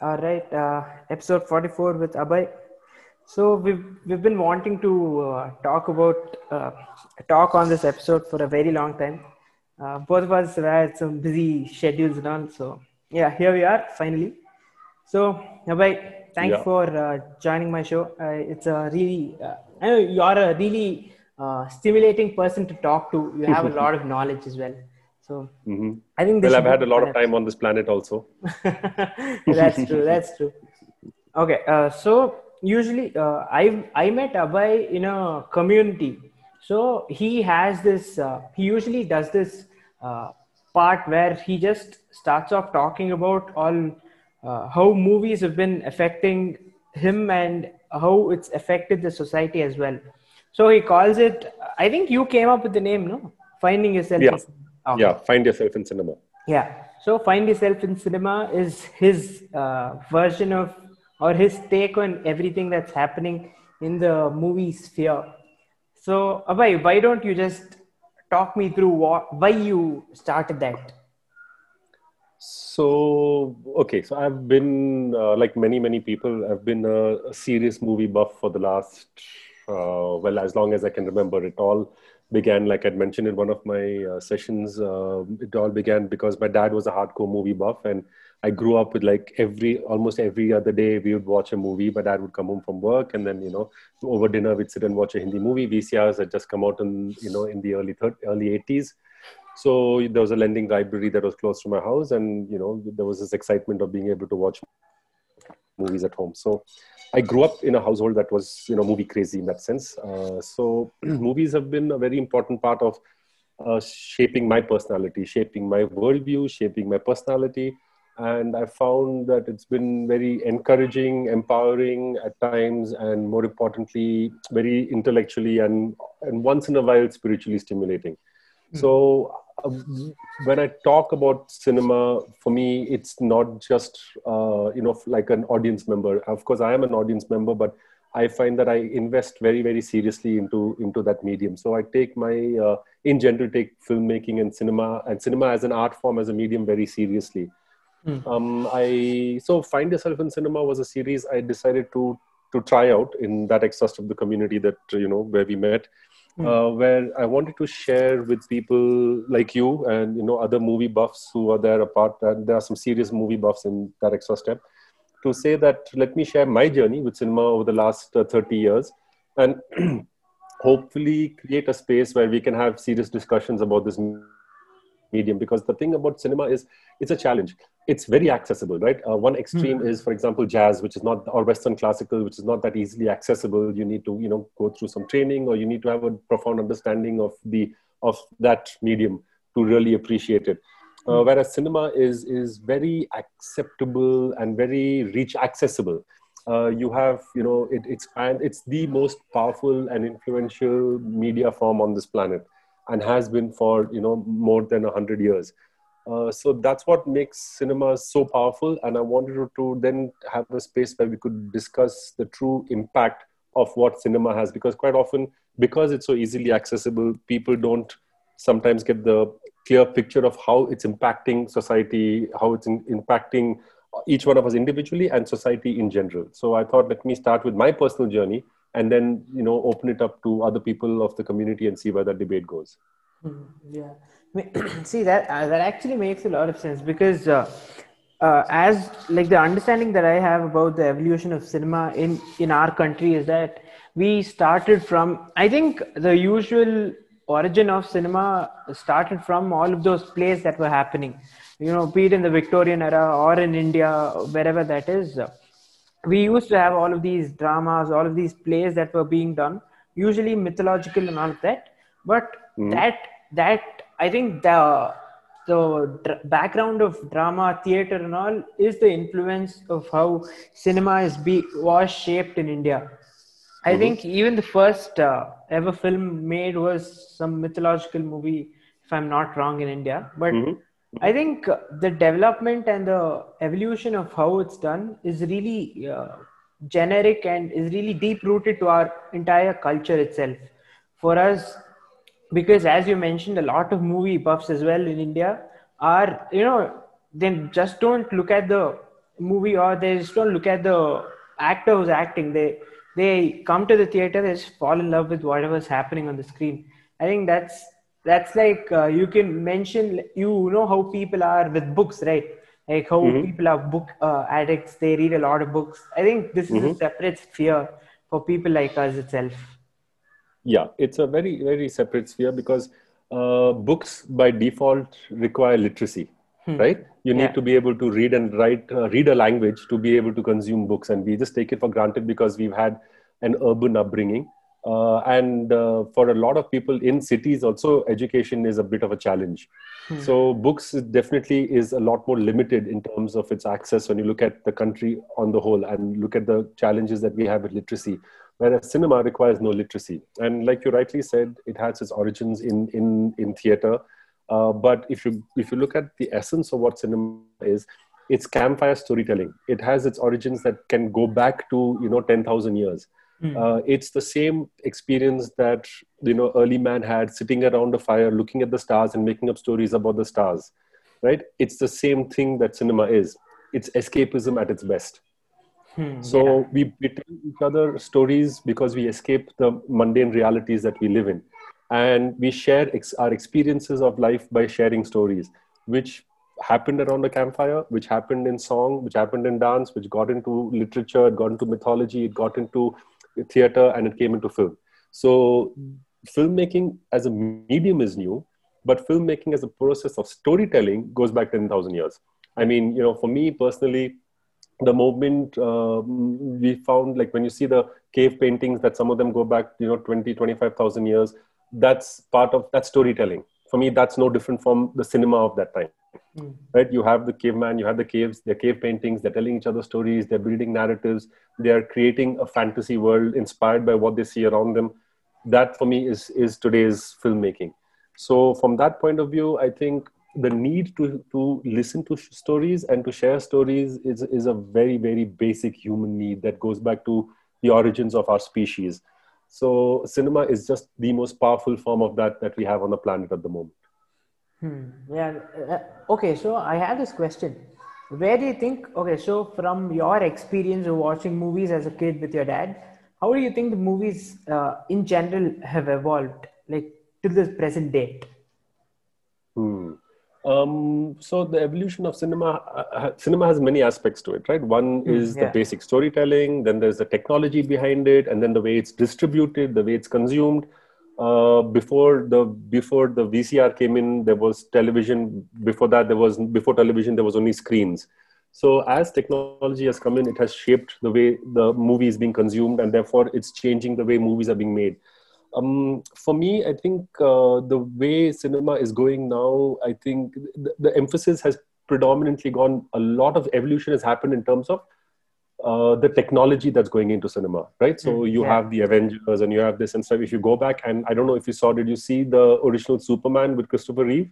All right, uh, episode 44 with Abhay. So we've we've been wanting to uh, talk about uh, talk on this episode for a very long time. Uh, both of us have had some busy schedules and all. So yeah, here we are finally. So Abhay, thanks Yeah. for uh, joining my show. Uh, it's a really uh, I know you're a really uh, stimulating person to talk to. You have a lot of knowledge as well. So hmm I think Well, I've had a lot of time on this planet also. that's true. That's true. Okay, uh, so usually uh, I I met Abhay in a community. So he has this. Uh, he usually does this uh, part where he just starts off talking about all uh, how movies have been affecting him and how it's affected the society as well. So he calls it. I think you came up with the name, no? Finding yourself. Yeah. Okay. Yeah, find yourself in cinema. Yeah. So Find Yourself in Cinema is his uh, version of or his take on everything that's happening in the movie sphere. So Abhay, why don't you just talk me through what why you started that? So, okay, so I've been, uh, like many, many people, I've been a, a serious movie buff for the last, uh, well, as long as I can remember. It all began, like I'd mentioned in one of my uh, sessions, uh, it all began because my dad was a hardcore movie buff and I grew up with like every, almost every other day we would watch a movie. My dad would come home from work and then, you know, over dinner we'd sit and watch a Hindi movie. VCRs had just come out in, you know, in the early, early 80s so there was a lending library that was close to my house and you know there was this excitement of being able to watch movies at home so i grew up in a household that was you know movie crazy in that sense. Uh, so movies have been a very important part of uh, shaping my personality shaping my worldview shaping my personality. And i found that it's been very encouraging empowering at times and more importantly very intellectually and and once in a while spiritually stimulating. So uh, when I talk about cinema, for me, it's not just uh, you know like an audience member. Of course, I am an audience member, but I find that I invest very very seriously into into that medium. So I take my uh, in general take filmmaking and cinema and cinema as an art form as a medium very seriously. Um, I so find yourself in cinema was a series I decided to to try out in that exhaust of the community that you know where we met uh, where I wanted to share with people like you and you know other movie buffs who are there apart. And there are some serious movie buffs in that extra step to say that let me share my journey with cinema over the last uh, 30 years and hopefully create a space where we can have serious discussions about this medium because the thing about cinema is it's a challenge. It's very accessible right? Uh, one extreme is for example jazz which is not or western classical which is not that easily accessible. You need to you know go through some training or you need to have a profound understanding of the of that medium to really appreciate it. Uh, whereas cinema is is very acceptable and very reach accessible. Uh, you have you know it, it's and it's the most powerful and influential media form on this planet and has been for you know more than 100 years. Uh, so that's what makes cinema so powerful. And i wanted to, then have a space where we could discuss the true impact of what cinema has. Because quite often because it's so easily accessible people don't sometimes get the clear picture of how it's impacting society how it's in, impacting each one of us individually and society in general. So i thought let me start with my personal journey and then you know open it up to other people of the community and see where that debate goes Hmm, Yeah. See that uh, that actually makes a lot of sense because uh, uh, as like the understanding that I have about the evolution of cinema in in our country is that we started from I think the usual origin of cinema started from all of those plays that were happening you know be it in the Victorian era or in India wherever that is we used to have all of these dramas all of these plays that were being done usually mythological and all of that. But hmm. that that i think the the dr- background of drama theater and all is the influence of how cinema is be was shaped in india. I hmm. think even the first uh, ever film made was some mythological movie if i'm not wrong in india. But hmm. I think uh, the development and the evolution of how it's done is really uh, generic and is really deep rooted to our entire culture itself. For us, because as you mentioned, a lot of movie buffs as well in India are, you know, they just don't look at the movie or they just don't look at the actor who's acting. They they come to the theater, they just fall in love with whatever's happening on the screen. I think that's that's like uh, you can mention you know how people are with books, right? Like how mm-hmm. people are book uh, addicts, they read a lot of books. I think this is mm-hmm. a separate sphere for people like us itself. Yeah, it's a very very separate sphere because uh, books by default require literacy hmm. right you need yeah. to be able to read and write uh, read a language to be able to consume books and we just take it for granted because we've had an urban upbringing uh, and uh, for a lot of people in cities also education is a bit of a challenge hmm. so books definitely is a lot more limited in terms of its access when you look at the country on the whole and look at the challenges that we have with literacy whereas cinema requires no literacy and like you rightly said it has its origins in in in theater uh, but if you if you look at the essence of what cinema is, it's campfire storytelling. It has its origins that can go back to you know ten thousand years. Mm. Uh, it's the same experience that you know early man had, sitting around a fire, looking at the stars and making up stories about the stars. Right? It's the same thing that cinema is. It's escapism at its best. Hmm, so yeah. we, we tell each other stories because we escape the mundane realities that we live in and we share ex- our experiences of life by sharing stories which happened around the campfire which happened in song which happened in dance which got into literature it got into mythology it got into theater and it came into film. So filmmaking as a medium is new but filmmaking as a process of storytelling goes back 10000 years. I mean you know for me personally the moment uh, we found like when you see the cave paintings that some of them go back you know 20 25000 years that's part of that storytelling. For me that's no different from the cinema of that time mm. right you have the caveman you have the caves they're cave paintings they're telling each other stories they're building narratives they are creating a fantasy world inspired by what they see around them that for me is is today's filmmaking so from that point of view i think the need to to listen to stories and to share stories is is a very very basic human need that goes back to the origins of our species so cinema is just the most powerful form of that that we have on the planet at the moment. Hmm. Yeah. Uh, okay. So I have this question. Where do you think? Okay. So from your experience of watching movies as a kid with your dad, how do you think the movies uh, in general have evolved, like to this present date? Hmm. Um, so the evolution of cinema, uh, uh, cinema has many aspects to it, right? One mm, is yeah. the basic storytelling, then there's the technology behind it, and then the way it's distributed, the way it's consumed. Uh, before the before the VCR came in, there was television. Before that, there was before television, there was only screens. So as technology has come in, it has shaped the way the movie is being consumed, and therefore it's changing the way movies are being made. Um, for me, I think uh, the way cinema is going now, I think the, the, emphasis has predominantly gone. A lot of evolution has happened in terms of uh, the technology that's going into cinema, right? So mm, you yeah. have the Avengers and you have this and stuff. If you go back, and I don't know if you saw, did you see the original Superman with Christopher Reeve?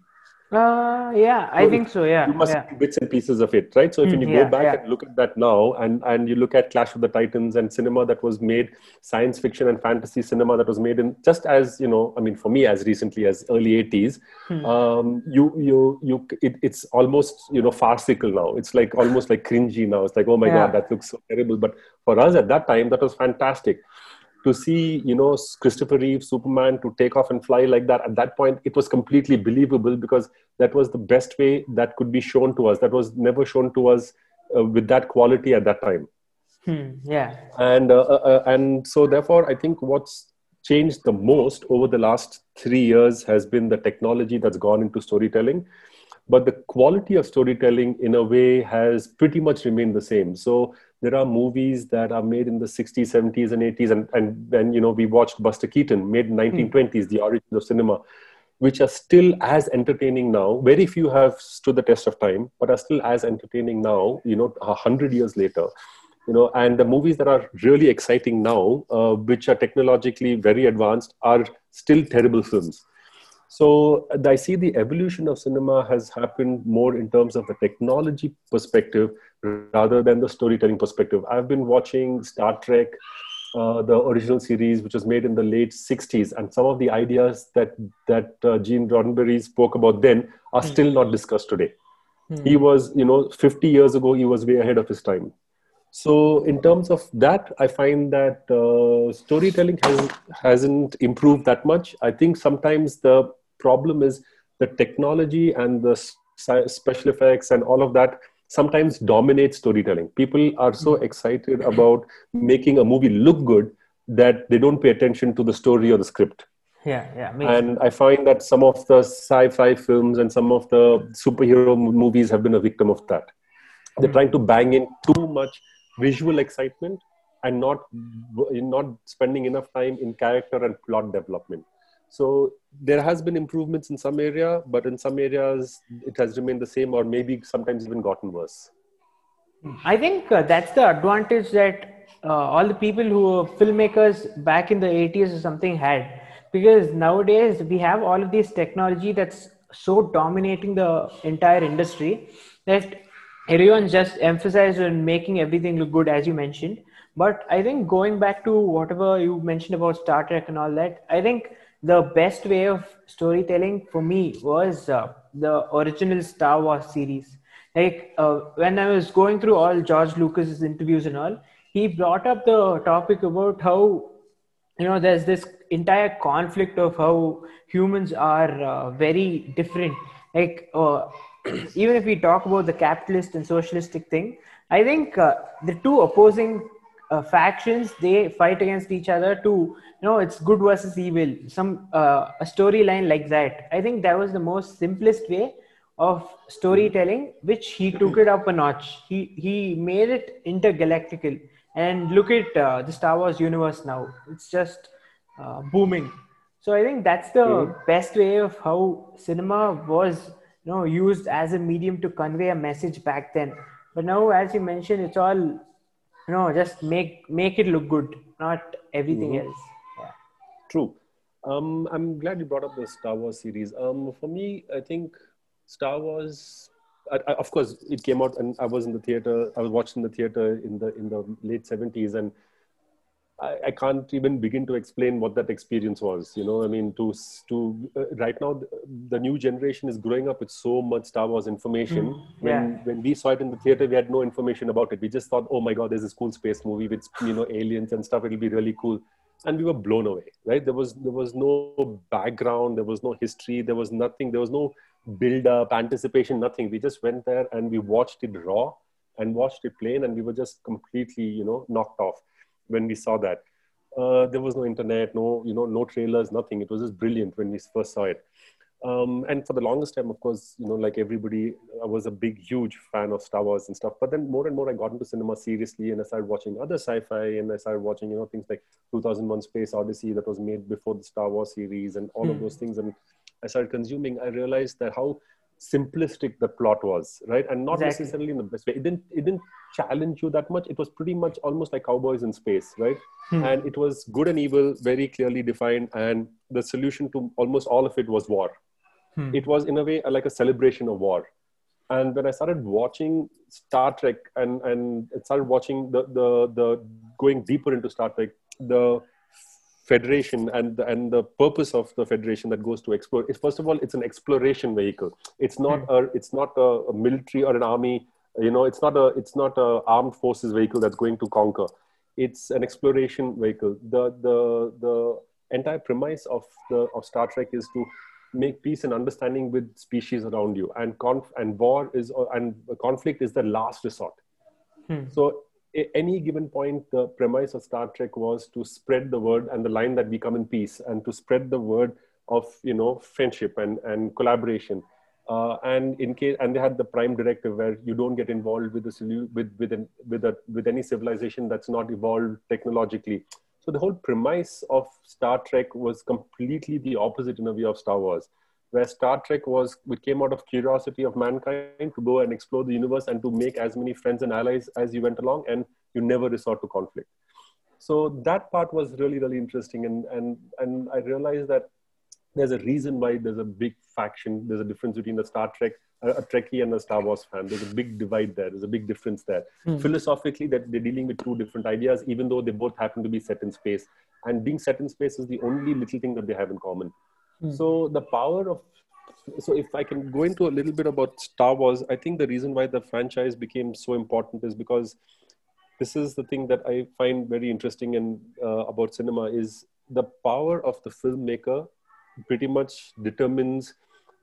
Uh, yeah, I think so. Yeah, you must yeah. bits and pieces of it, right? So if mm, you yeah, go back yeah. and look at that now, and and you look at Clash of the Titans and cinema that was made, science fiction and fantasy cinema that was made in just as you know, I mean, for me as recently as early '80s, hmm. um, you you you, it, it's almost you know farcical now. It's like almost like cringy now. It's like oh my god, that looks so terrible. But for us at that time, that was fantastic to see you know christopher reeve superman to take off and fly like that. At that point it was completely believable because that was the best way that could be shown to us. That was never shown to us uh, with that quality at that time. Hmm, yeah. And uh, uh, uh and so therefore i think what's changed the most over the last 3 years has been the technology that's gone into storytelling. But the quality of storytelling in a way has pretty much remained the same. So there are movies that are made in the 60s 70s and 80s and and then you know we watched buster keaton made in 1920s mm. the origins of cinema which are still as entertaining now. Very few have stood the test of time but are still as entertaining now you know a hundred years later. You know and the movies that are really exciting now uh, which are technologically very advanced are still terrible films. So I see the evolution of cinema has happened more in terms of the technology perspective rather than the storytelling perspective. I've been watching Star Trek, uh, the original series, which was made in the late 60s, and some of the ideas that, that uh, Gene Roddenberry spoke about then are hmm. still not discussed today. Hmm. He was, you know, 50 years ago, he was way ahead of his time. So, in terms of that, I find that uh, storytelling has, hasn't improved that much. I think sometimes the problem is the technology and the special effects and all of that sometimes dominate storytelling. People are so hmm. excited about making a movie look good that they don't pay attention to the story or the script. Yeah yeah and i find that some of the sci-fi films and some of the superhero movies have been a victim of that. They're trying to bang in too much visual excitement and not not spending enough time in character and plot development so there has been improvements in some area but in some areas it has remained the same or maybe sometimes even gotten worse. I think uh, that's the advantage that uh, all the people who filmmakers back in the 80s or something had. Because nowadays we have all of this technology that's so dominating the entire industry that everyone just emphasized on making everything look good as you mentioned. But i think going back to whatever you mentioned about star trek and all that i think the best way of storytelling for me was uh, the original star wars series. Like uh, when i was going through all george lucas's interviews and all he brought up the topic about how you know there's this entire conflict of how humans are uh, very different. Like uh, even if we talk about the capitalist and socialistic thing i think uh, the two opposing uh, factions they fight against each other to you know it's good versus evil. Some uh, a storyline like that. I think that was the most simplest way of storytelling which he took it up a notch. He he made it intergalactical. And look at uh, the star wars universe now. It's just uh, booming. So i think that's the mm. best way of how cinema was you know used as a medium to convey a message back then. But now as you mentioned it's all know just make make it look good not everything mm. else yeah. true um, i'm glad you brought up the star wars series um, for me i think star wars I, I, of course, it came out, and I was in the theater. I was watching the theater in the in the late seventies, and I, I, can't even begin to explain what that experience was. You know, I mean, to to uh, right now, the, the, new generation is growing up with so much Star Wars information. Mm, yeah. When when we saw it in the theater, we had no information about it. We just thought, oh my god, there's this cool space movie with you know aliens and stuff. It'll be really cool, and we were blown away. Right? There was there was no background. There was no history. There was nothing. There was no build up, anticipation, nothing. We just went there and we watched it raw and watched it plain, and we were just completely, you know, knocked off when we saw that. Uh, there was no internet, no, you know, no trailers, nothing. It was just brilliant when we first saw it. Um, and for the longest time, of course, you know, like everybody, I was a big, huge fan of Star Wars and stuff. But then more and more, I got into cinema seriously, and I started watching other sci-fi, and I started watching, you know, things like 2001: Space Odyssey that was made before the Star Wars series, and all of hmm. those things. And I started consuming, I realized that how simplistic the plot was, right? And not exactly. necessarily in the best way. It didn't it didn't challenge you that much. It was pretty much almost like cowboys in space, right? Hmm. And it was good and evil, very clearly defined. And the solution to almost all of it was war. Hmm. It was in a way like a celebration of war. And when I started watching Star Trek and and started watching the the the going deeper into Star Trek, the federation and the, and the purpose of the federation that goes to explore is first of all it's an exploration vehicle. It's not mm. a it's not a, a, military or an army you know it's not a it's not a armed forces vehicle that's going to conquer. It's an exploration vehicle. The the the entire premise of the of star trek is to make peace and understanding with species around you. And conf- and war is and conflict is the last resort. Hmm. so any given point, the premise of Star Trek was to spread the word and the line that we come in peace, and to spread the word of you know friendship and and collaboration. Uh, and in case, and they had the prime directive where you don't get involved with the with with an, with a, with any civilization that's not evolved technologically. So the whole premise of Star Trek was completely the opposite in a way of Star Wars where Star Trek was, it came out of curiosity of mankind to go and explore the universe and to make as many friends and allies as you went along, and you never resort to conflict. So that part was really, really interesting, and and and I realized that there's a reason why there's a big faction. There's a difference between a Star Trek, a, a Trekkie, and a Star Wars fan. There's a big divide there. There's a big difference there. Mm. Philosophically, that they're dealing with two different ideas, even though they both happen to be set in space. And being set in space is the only little thing that they have in common. Mm. So the power of so if I can go into a little bit about Star Wars, I think the reason why the franchise became so important is because this is the thing that I find very interesting and uh, about cinema is the power of the filmmaker pretty much determines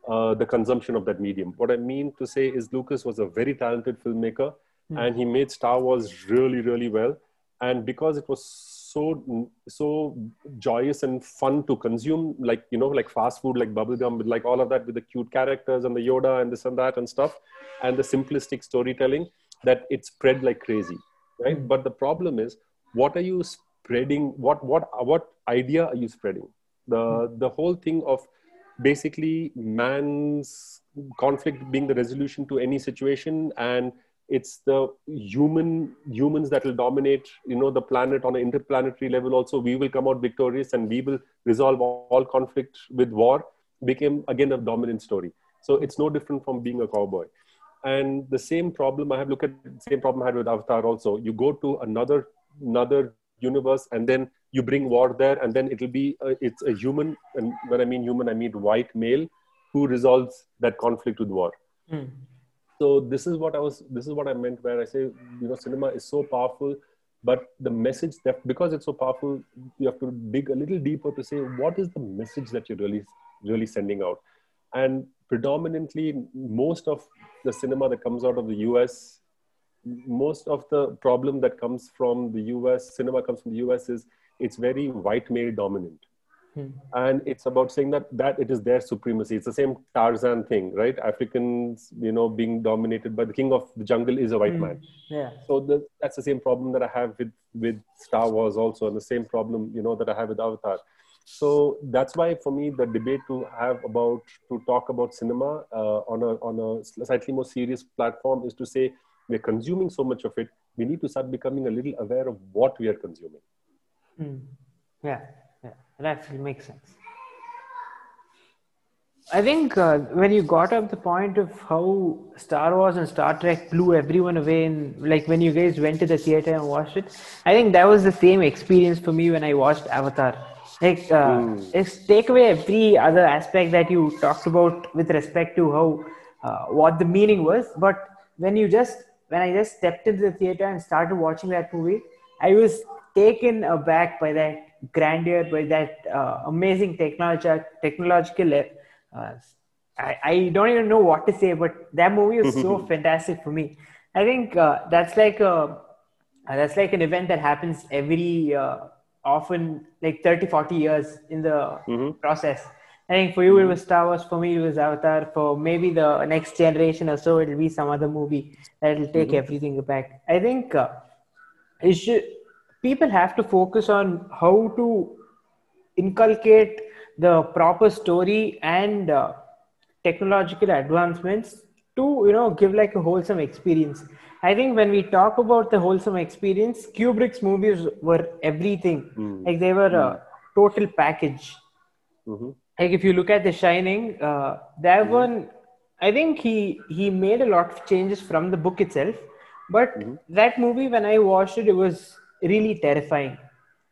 uh, the consumption of that medium. What I mean to say is Lucas was a very talented filmmaker mm. and he made Star Wars really, really well. And because it was so so joyous and fun to consume, like you know, like fast food, like bubblegum, with like all of that, with the cute characters and the Yoda and this and that and stuff, and the simplistic storytelling, that it spread like crazy, right? But the problem is, what are you spreading? What what what idea are you spreading? The the whole thing of basically man's conflict being the resolution to any situation and it's the human humans that will dominate you know the planet on an interplanetary level also. We will come out victorious and we will resolve all conflict with war became again a dominant story. So it's no different from being a cowboy. And the same problem i have looked at same problem i had with avatar also. You go to another another universe and then you bring war there and then it'll be a, it's a human and when i mean human i mean white male who resolves that conflict with war. Mm. So this is what i was this is what i meant where i say you know cinema is so powerful but the message that because it's so powerful you have to dig a little deeper to say what is the message that you're really really sending out. And predominantly most of the cinema that comes out of the us most of the problem that comes from the us cinema comes from the us is it's very white male dominant hmm. and it's about saying that that it is their supremacy. It's the same tarzan thing right? Africans you know being dominated by the king of the jungle is a white hmm. man. Yeah. So the, that's the same problem that i have with with star wars also and the same problem you know that i have with avatar. So that's why for me the debate to have about to talk about cinema uh, on a on a slightly more serious platform is to say we're consuming so much of it we need to start becoming a little aware of what we are consuming. Mm. yeah that actually makes sense I think uh, when you got up the point of how Star Wars and Star Trek blew everyone away, and like when you guys went to the theater and watched it, I think that was the same experience for me when I watched Avatar. Like, uh, mm. take away every other aspect that you talked about with respect to how uh, what the meaning was, but when you just when I just stepped into the theater and started watching that movie, I was taken aback by that grandeur, by that uh, amazing technology, technological. Uh, I, I don't even know what to say, but that movie was so fantastic for me. I think uh, that's like a that's like an event that happens every uh, often like 30 40 years in the mm-hmm. process I think for you it was Star Wars. For me it was Avatar. For maybe the next generation or so, it'll be some other movie that'll take mm-hmm. everything back. I think uh, it should. People have to focus on how to inculcate the proper story and uh, technological advancements to you know give like a wholesome experience. I think when we talk about the wholesome experience, Kubrick's movies were everything. Mm-hmm. Like they were a mm. total package. Mm-hmm like if you look at the shining uh, that mm-hmm. one i think he he made a lot of changes from the book itself but mm-hmm. that movie when i watched it it was really terrifying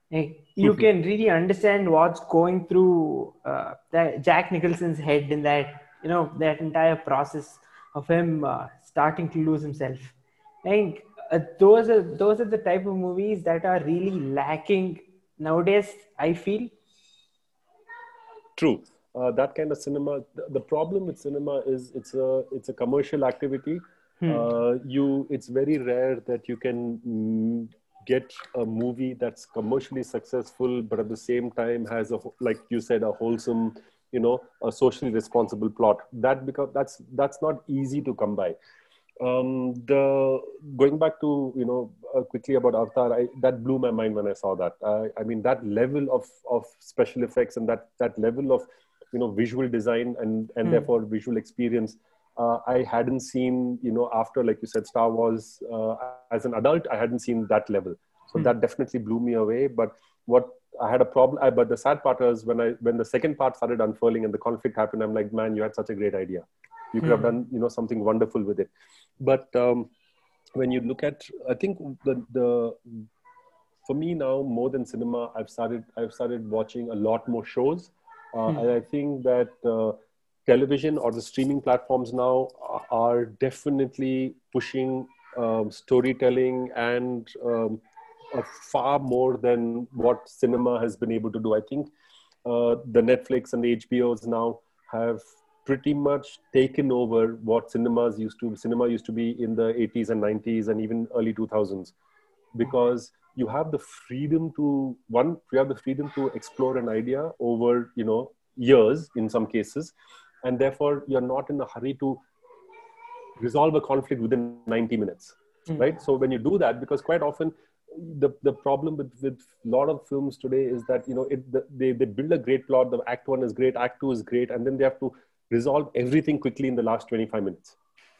you mm-hmm. can really understand what's going through uh, that jack nicholson's head in that you know that entire process of him uh, starting to lose himself i think uh, those are those are the type of movies that are really lacking nowadays i feel True. Uh, that kind of cinema. The, the, problem with cinema is it's a it's a commercial activity. Hmm. Uh, you it's very rare that you can mm, get a movie that's commercially successful, but at the same time has a like you said a wholesome, you know, a socially responsible plot. That because that's that's not easy to come by. Um, the going back to you know uh, quickly about Avatar, I, that blew my mind when I saw that. Uh, I mean, that level of of special effects and that that level of you know visual design and and mm. therefore visual experience. Uh, I hadn't seen you know after like you said Star Wars uh, as an adult, I hadn't seen that level. So mm. that definitely blew me away. But what I had a problem. I, but the sad part was when I when the second part started unfurling and the conflict happened. I'm like, man, you had such a great idea. You could mm. have hmm. done you know something wonderful with it. But um, when you look at i think the the for me now more than cinema i've started i've started watching a lot more shows uh, hmm. and i think that uh, television or the streaming platforms now are definitely pushing um, storytelling and um, far more than what cinema has been able to do. I think uh, the Netflix and the HBOs now have pretty much taken over what cinemas used to cinema used to be in the 80s and 90s and even early 2000s because you have the freedom to one you have the freedom to explore an idea over you know years in some cases and therefore you're not in a hurry to resolve a conflict within 90 minutes mm. right so when you do that because quite often the, the problem with with a lot of films today is that you know it the, they, they build a great plot the act one is great act two is great and then they have to resolve everything quickly in the last 25 minutes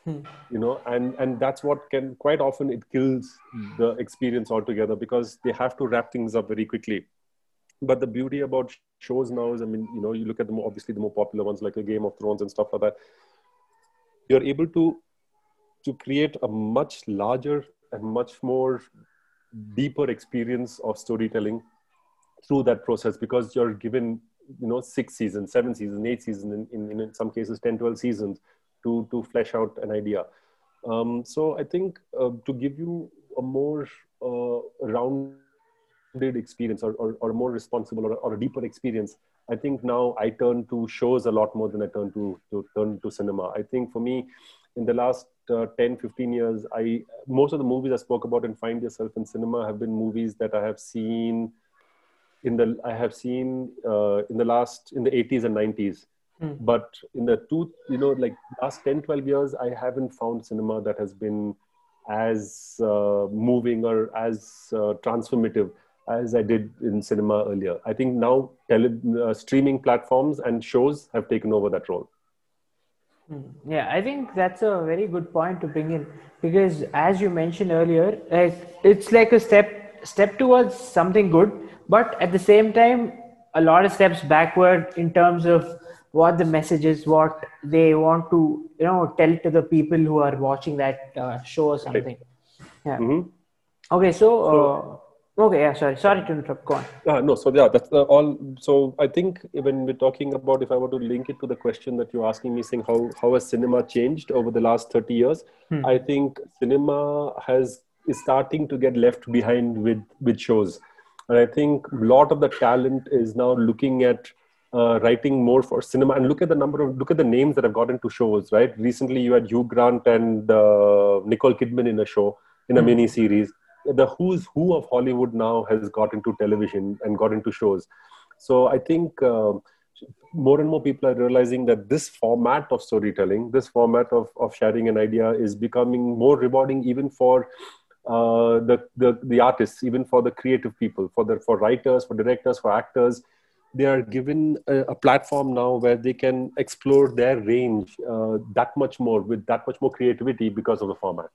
hmm. you know and and that's what can quite often it kills the experience altogether because they have to wrap things up very quickly but the beauty about shows now is i mean you know you look at the more obviously the more popular ones like a game of thrones and stuff like that you're able to to create a much larger and much more deeper experience of storytelling through that process because you're given you know six seasons seven seasons eight seasons in, in, in some cases 10 12 seasons to to flesh out an idea. Um, so i think uh, to give you a more uh, rounded experience or, or, or a more responsible or, or, a deeper experience i think now i turn to shows a lot more than i turn to, to turn to cinema. I think for me in the last uh, 10 15 years i most of the movies i spoke about and find yourself in cinema have been movies that i have seen in the i have seen uh, in the last in the 80s and 90s mm. but in the two you know like last 10 12 years i haven't found cinema that has been as uh, moving or as uh, transformative as i did in cinema earlier i think now tele- uh, streaming platforms and shows have taken over that role Hmm. Yeah, I think that's a very good point to bring in because, as you mentioned earlier, like it's like a step step towards something good, but at the same time, a lot of steps backward in terms of what the message is, what they want to you know tell to the people who are watching that uh, show or something. Right. Yeah. Mm-hmm. Okay, so, uh, Okay, yeah, sorry, sorry to interrupt. Go on. Uh, no, so yeah, that's uh, all. So I think when we're talking about, if I were to link it to the question that you're asking me, saying how how has cinema changed over the last thirty years, hmm. I think cinema has is starting to get left behind with with shows, and I think a lot of the talent is now looking at uh, writing more for cinema and look at the number of look at the names that have got into shows right recently you had hugh grant and uh, nicole kidman in a show in a mm. mini series the who's who of Hollywood now has got into television and got into shows. So I think uh, more and more people are realizing that this format of storytelling, this format of, of sharing an idea is becoming more rewarding even for uh, the, the, the artists, even for the creative people, for the, for writers, for directors, for actors. They are given a, a platform now where they can explore their range uh, that much more with that much more creativity because of the format.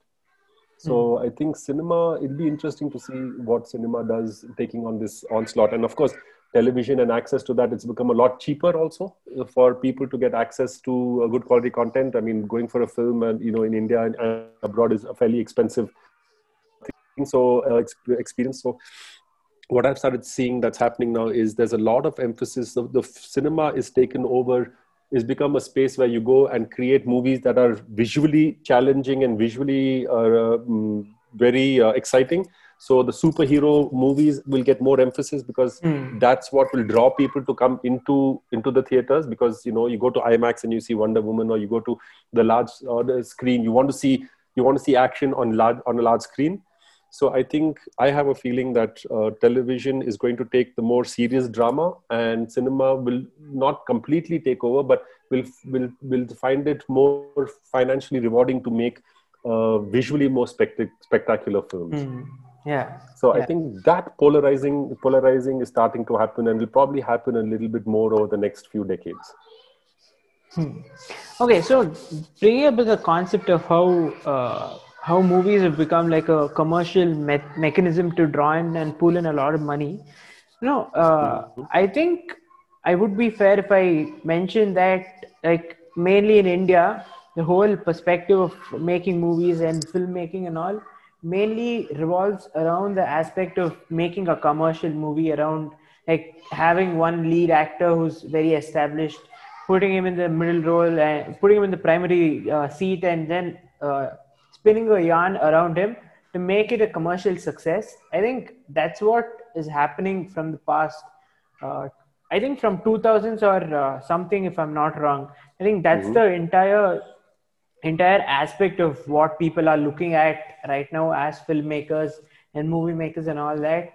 So mm. I think cinema, it'll be interesting to see what cinema does taking on this onslaught. And of course, television and access to that, it's become a lot cheaper also for people to get access to good quality content. I mean, going for a film and, you know, in India and abroad is a fairly expensive thing. So uh, experience. So what I've started seeing that's happening now is there's a lot of emphasis. The, the cinema is taken over is become a space where you go and create movies that are visually challenging and visually uh, um, very uh, exciting. So the superhero movies will get more emphasis because mm. that's what will draw people to come into into the theaters because you know you go to imax and you see wonder woman or you go to the large uh, the screen. You want to see you want to see action on large on a large screen so I think I have a feeling that uh, television is going to take the more serious drama, and cinema will not completely take over, but will will will find it more financially rewarding to make uh, visually more spect- spectacular films. Mm. Yeah. So yeah. I think that polarizing polarizing is starting to happen, and will probably happen a little bit more over the next few decades. Hmm. Okay, so bringing up the concept of how. Uh, how movies have become like a commercial me- mechanism to draw in and pull in a lot of money. No, uh, I think I would be fair if I mention that, like, mainly in India, the whole perspective of making movies and filmmaking and all mainly revolves around the aspect of making a commercial movie around like having one lead actor who's very established putting him in the middle role and putting him in the primary uh, seat and then uh, spinning a yarn around him to make it a commercial success. I think that's what is happening from the past. Uh, I think from 2000s or uh, something, if I'm not wrong. I think that's Mhm. the entire entire aspect of what people are looking at right now as filmmakers and movie makers and all that.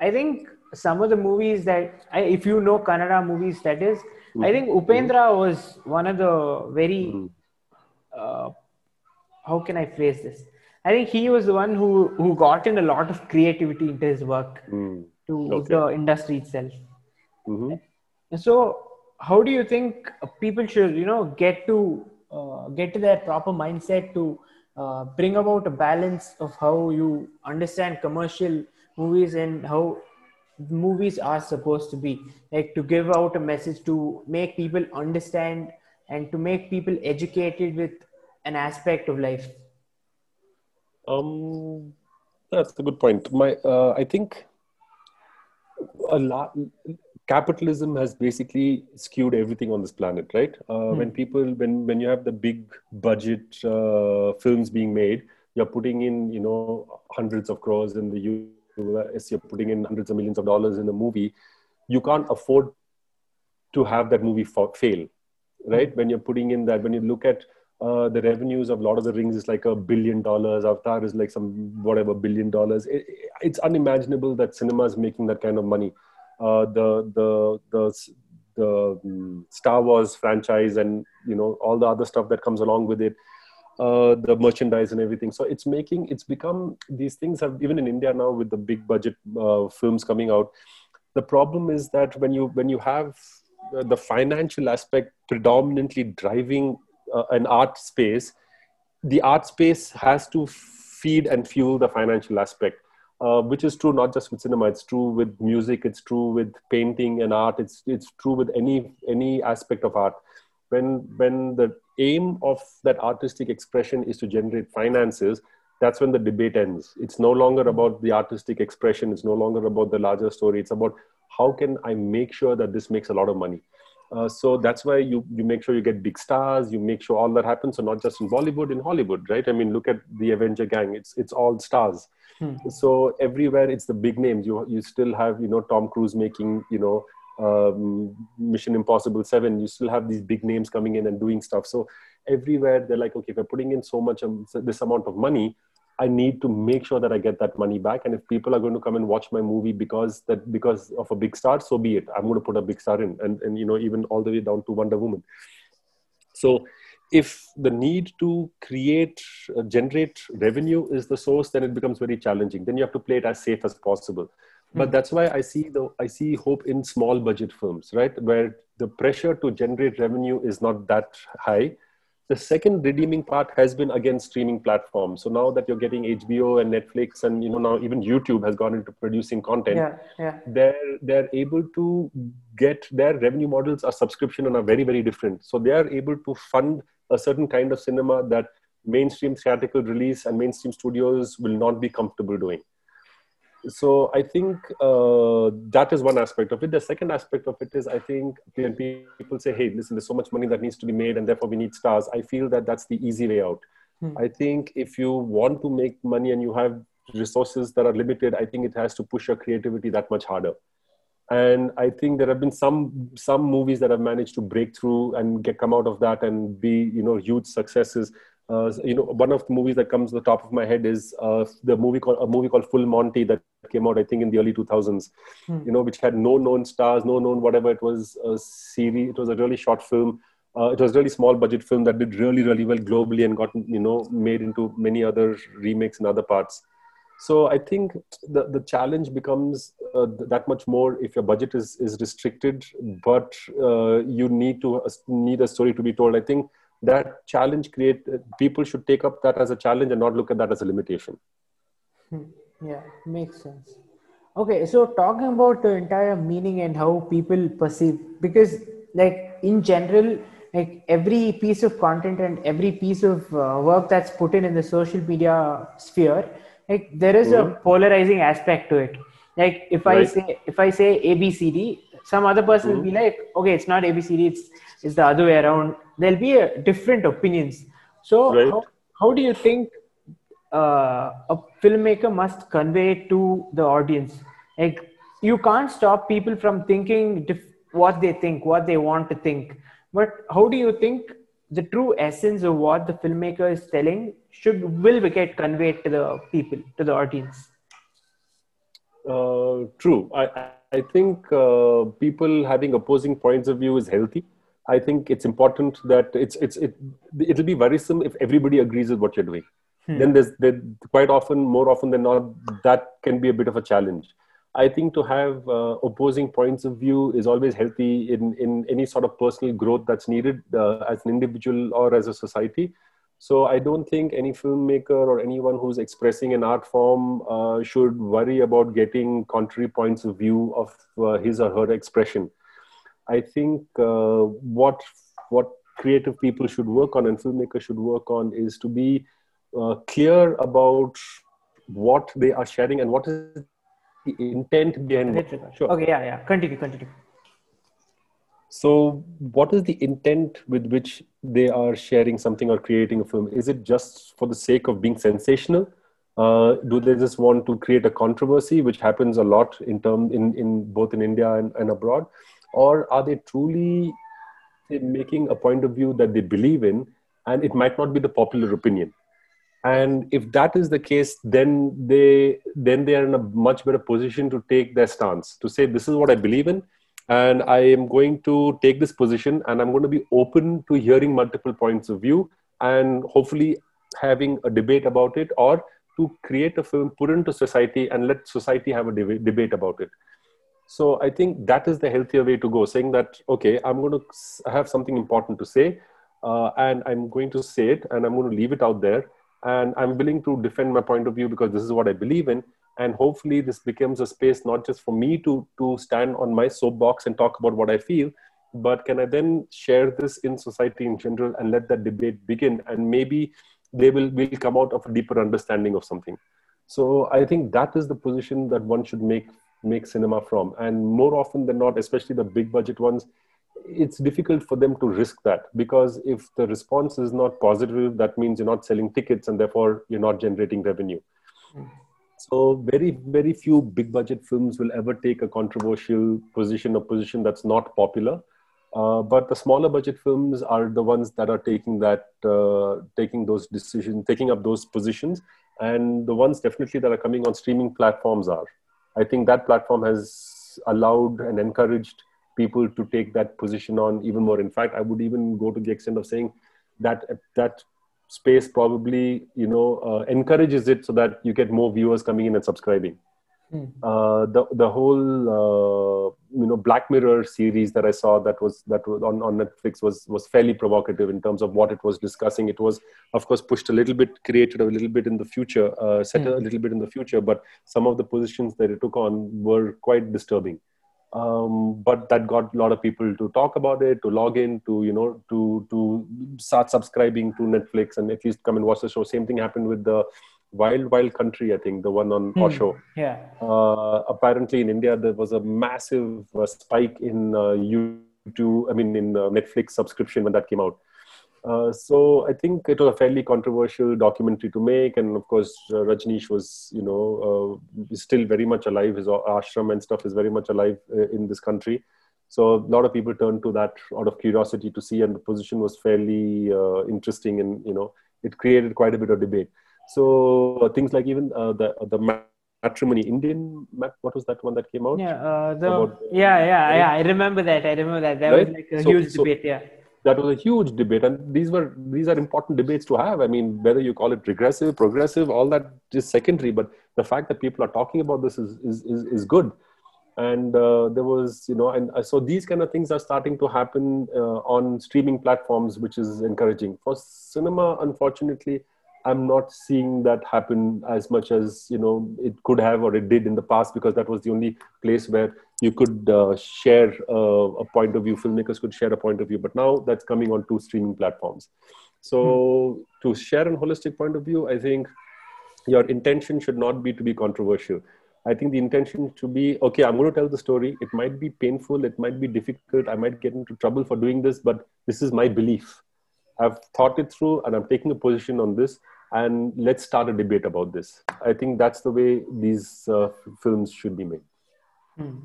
I think some of the movies that, I, if you know Kannada movies, that is, I think Upendra was one of the very Mhm. uh, how can I phrase this? I think he was the one who who got in a lot of creativity into his work Mm. to Okay. the industry itself. Mhm. So, how do you think people should, you know, get to uh, get to their proper mindset to uh, bring about a balance of how you understand commercial movies and how movies are supposed to be, like to give out a message to make people understand and to make people educated with an aspect of life. Um, that's a good point. My, uh, I think a lot. Capitalism has basically skewed everything on this planet, right? Uh, When people, when when you have the big budget uh, films being made, you're putting in, you know, hundreds of crores in the US. You're putting in hundreds of millions of dollars in a movie. You can't afford to have that movie fa- fail, right? When you're putting in that, when you look at uh, the revenues of Lord of the Rings is like a billion dollars. Avatar is like some whatever billion dollars. It, it's unimaginable that cinema is making that kind of money. Uh, the the the the um, Star Wars franchise and you know all the other stuff that comes along with it, uh, the merchandise and everything. So it's making it's become these things have even in India now with the big budget uh, films coming out. The problem is that when you when you have uh, the financial aspect predominantly driving uh, an art space, the art space has to feed and fuel the financial aspect, uh, which is true not just with cinema. It's true with music. It's true with painting and art. It's it's true with any any aspect of art. When when the aim of that artistic expression is to generate finances, that's when the debate ends. It's no longer about the artistic expression. It's no longer about the larger story. It's about how can I make sure that this makes a lot of money. Uh, so that's why you you make sure you get big stars. You make sure all that happens. So not just in Bollywood, in Hollywood, right? I mean, look at the Avenger gang. It's it's all stars. So everywhere it's the big names. You you still have you know Tom Cruise making you know um, Mission Impossible Seven. You still have these big names coming in and doing stuff. So everywhere they're like, okay, if we're putting in so much um, this amount of money, I need to make sure that I get that money back. And if people are going to come and watch my movie because that because of a big star, so be it. I'm going to put a big star in, and and you know even all the way down to Wonder Woman. So if the need to create uh, generate revenue is the source then it becomes very challenging then you have to play it as safe as possible but that's why i see the i see hope in small budget films right where the pressure to generate revenue is not that high the second redeeming part has been again streaming platforms. So now that you're getting hbo and netflix and you know now even youtube has gone into producing content Yeah, yeah. they're they're able to get their revenue models are subscription and are very very different. So they are able to fund a certain kind of cinema that mainstream theatrical release and mainstream studios will not be comfortable doing so i think uh, that is one aspect of it. The second aspect of it is i think when people say hey listen there's so much money that needs to be made and therefore we need stars i feel that that's the easy way out. Hmm. i think if you want to make money and you have resources that are limited i think it has to push your creativity that much harder. And i think there have been some some movies that have managed to break through and get come out of that and be you know huge successes. Uh, you know one of the movies that comes to the top of my head is uh, the movie called a movie called full monty that came out i think in the early 2000s Hmm. you know which had no known stars no known whatever. It was a series it was a really short film. Uh, it was a really small budget film that did really really well globally and got you know made into many other remakes in other parts. So i think the, the challenge becomes uh, that much more if your budget is is restricted but uh, you need to uh, need a story to be told. I think that challenge create uh, people should take up that as a challenge and not look at that as a limitation Yeah, makes sense. Okay, so talking about the entire meaning and how people perceive, because like in general, like every piece of content and every piece of uh, work that's put in in the social media sphere, like there is a polarizing aspect to it. Like if I say if I say ABCD, some other person will be Mm-hmm. like okay it's not abcd it's it's the other way around there'll be a different opinions so Right. how, how do you think uh, a filmmaker must convey to the audience like you can't stop people from thinking dif- what they think what they want to think but how do you think the true essence of what the filmmaker is telling should will get conveyed to the people to the audience Uh, true. I, I think uh, people having opposing points of view is healthy. I think it's important that it's it's it it'll be worrisome if everybody agrees with what you're doing. Then there's there, quite often, more often than not, that can be a bit of a challenge. I think to have uh, opposing points of view is always healthy in in any sort of personal growth that's needed uh, as an individual or as a society. So I don't think any filmmaker or anyone who's expressing an art form uh, should worry about getting contrary points of view of uh, his or her expression. I think uh, what what creative people should work on and filmmakers should work on is to be uh, clear about what they are sharing and what is the intent behind. Let's record. okay yeah yeah continue continue So, what is the intent with which they are sharing something or creating a film? Is it just for the sake of being sensational? Uh, do they just want to create a controversy, which happens a lot in term in, in both in India and, and abroad, or are they truly making a point of view that they believe in, and it might not be the popular opinion? And if that is the case then they then they are in a much better position to take their stance to say this is what i believe in and i am going to take this position and i'm going to be open to hearing multiple points of view and hopefully having a debate about it or to create a film put into society and let society have a deba- debate about it. So i think that is the healthier way to go saying that okay i'm going to have something important to say uh, and i'm going to say it and i'm going to leave it out there and i'm willing to defend my point of view because this is what i believe in. And hopefully this becomes a space not just for me to to stand on my soapbox and talk about what i feel but can i then share this in society in general and let that debate begin? And maybe they will will come out of a deeper understanding of something. So i think that is the position that one should make make cinema from. And more often than not especially the big budget ones it's difficult for them to risk that because if the response is not positive that means you're not selling tickets and therefore you're not generating revenue. So very very few big budget films will ever take a controversial position or position that's not popular. Uh, but the smaller budget films are the ones that are taking that uh, taking those decisions taking up those positions. And the ones definitely that are coming on streaming platforms are. I think that platform has allowed and encouraged people to take that position on even more in fact i would even go to the extent of saying that that space probably you know uh, encourages it so that you get more viewers coming in and subscribing Hmm. uh, the the whole uh, you know Black Mirror series that I saw that was that was on, on Netflix was was fairly provocative in terms of what it was discussing. It was of course pushed a little bit, created a little bit in the future, uh, set a little bit in the future, but some of the positions that it took on were quite disturbing. Um, but that got a lot of people to talk about it, to log in, to you know, to to start subscribing to Netflix and at least come and watch the show. Same thing happened with the Wild Wild Country, I think, the one on Hmm. Osho yeah uh, apparently in India there was a massive uh, spike in uh, YouTube, I mean in uh, Netflix subscription when that came out. Uh, so I think it was a fairly controversial documentary to make, and of course uh, Rajneesh was, you know, uh, still very much alive. His ashram and stuff is very much alive uh, in this country. So a lot of people turned to that out of curiosity to see, and the position was fairly uh, interesting, and you know, it created quite a bit of debate. So uh, things like even uh, the the matrimony Indian what was that one that came out? yeah uh, the About- yeah yeah yeah i remember that i remember that that was like a So- huge so- debate yeah That was a huge debate, and these were these are important debates to have. I mean, whether you call it regressive, progressive, all that is secondary. But the fact that people are talking about this is is is, is good. And uh, there was, you know, and uh, so these kind of things are starting to happen uh, on streaming platforms, which is encouraging. For cinema, unfortunately, I'm not seeing that happen as much as you know it could have or it did in the past because that was the only place where you could uh, share uh, a point of view. Filmmakers could share a point of view, but now that's coming on two streaming platforms. So to share a holistic point of view, I think your intention should not be to be controversial. I think the intention should be okay, I'm going to tell the story. It might be painful, it might be difficult, I might get into trouble for doing this, but this is my belief. I've thought it through and I'm taking a position on this, and let's start a debate about this. I think that's the way these uh, films should be made. Hmm.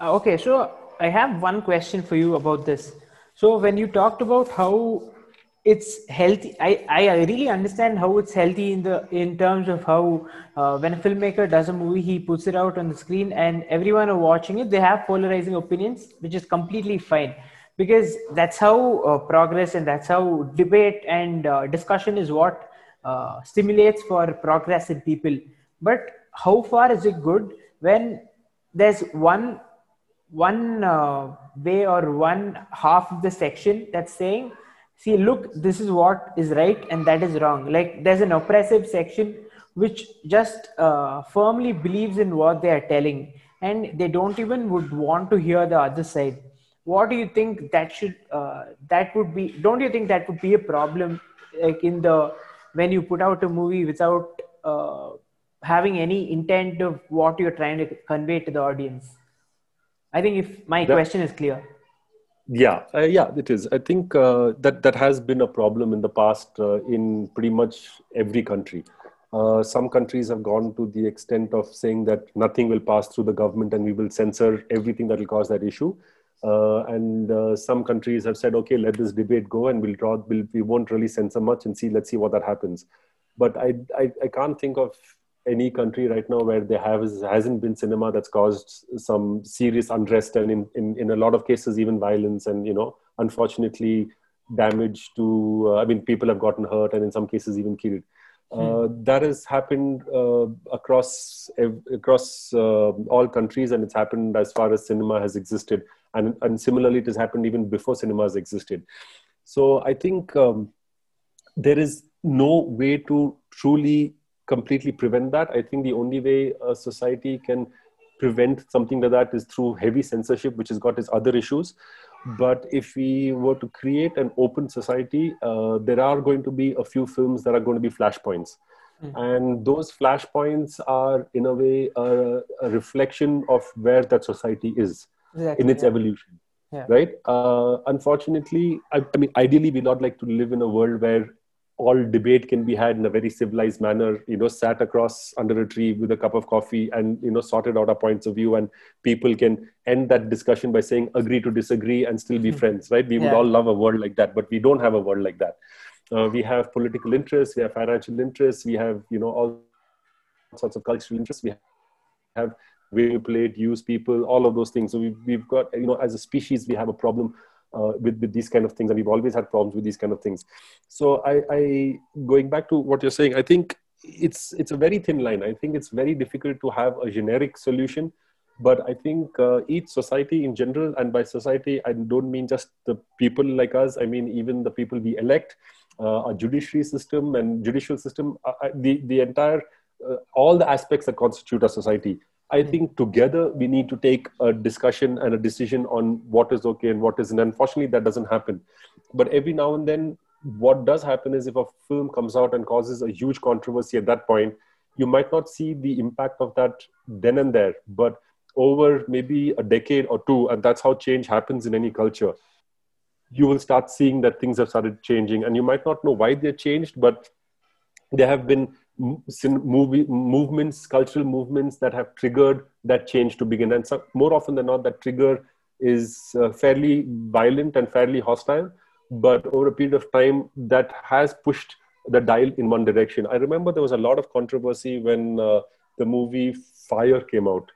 Uh, okay, so I have one question for you about this. So, when you talked about how it's healthy I, I really understand how it's healthy in the in terms of how uh, when a filmmaker does a movie he puts it out on the screen and everyone are watching it they have polarizing opinions which is completely fine because that's how uh, progress and that's how debate and uh, discussion is what uh, stimulates for progress in people but how far is it good when there's one one uh, way or one half of the section that's saying see look this is what is right and that is wrong. Like there's an oppressive section which just uh, firmly believes in what they are telling and they don't even would want to hear the other side. What do you think that should uh, that would be don't you think that would be a problem like in the when you put out a movie without uh, having any intent of what you're trying to convey to the audience i think if my that, question is clear yeah, uh, yeah, it is. I think uh, that that has been a problem in the past uh, in pretty much every country. Uh, some countries have gone to the extent of saying that nothing will pass through the government and we will censor everything that will cause that issue. Uh, and uh, some countries have said, okay, let this debate go and we'll draw, we'll, we won't really censor much and see, let's see what that happens. But I, I, I can't think of any country right now where there have hasn't been cinema that's caused some serious unrest and in, in, in a lot of cases even violence and you know unfortunately damage to uh, i mean people have gotten hurt and in some cases even killed. Uh, hmm. that has happened uh, across across uh, all countries and it's happened as far as cinema has existed. And and similarly it has happened even before cinema has existed. So i think um, there is no way to truly completely prevent that. I think the only way a society can prevent something like that is through heavy censorship, which has got its other issues. But if we were to create an open society, uh, there are going to be a few films that are going to be flashpoints. Mm-hmm. And those flashpoints are, in a way, a, a reflection of where that society is exactly, in its yeah. evolution. Yeah. Right. Uh, unfortunately, I, I mean, ideally, we'd not like to live in a world where all debate can be had in a very civilized manner you know sat across under a tree with a cup of coffee and you know sorted out our points of view. And people can end that discussion by saying agree to disagree and still be mm-hmm. friends right? We yeah. would all love a world like that but we don't have a world like that. Uh, we have political interests we have financial interests we have you know all sorts of cultural interests. We have manipulate use people all of those things. So we've, we've got you know as a species we have a problem uh, with, with these kind of things and we've always had problems with these kind of things. So I, I going back to what you're saying i think it's it's a very thin line. I think it's very difficult to have a generic solution but i think uh, each society in general and by society i don't mean just the people like us i mean even the people we elect uh, a judiciary system and judicial system uh, uh the the entire uh, all the aspects that constitute a society I hmm. think together we need to take a discussion and a decision on what is okay and what isn't. Unfortunately, that doesn't happen. But every now and then, what does happen is if a film comes out and causes a huge controversy at that point, you might not see the impact of that then and there. But over maybe a decade or two, and that's how change happens in any culture, you will start seeing that things have started changing. And you might not know why they changed, but there have been movie movements, cultural movements that have triggered that change to begin. And so, more often than not, that trigger is uh, fairly violent and fairly hostile. But over a period of time, that has pushed the dial in one direction. I remember there was a lot of controversy when uh, the movie Fire came out.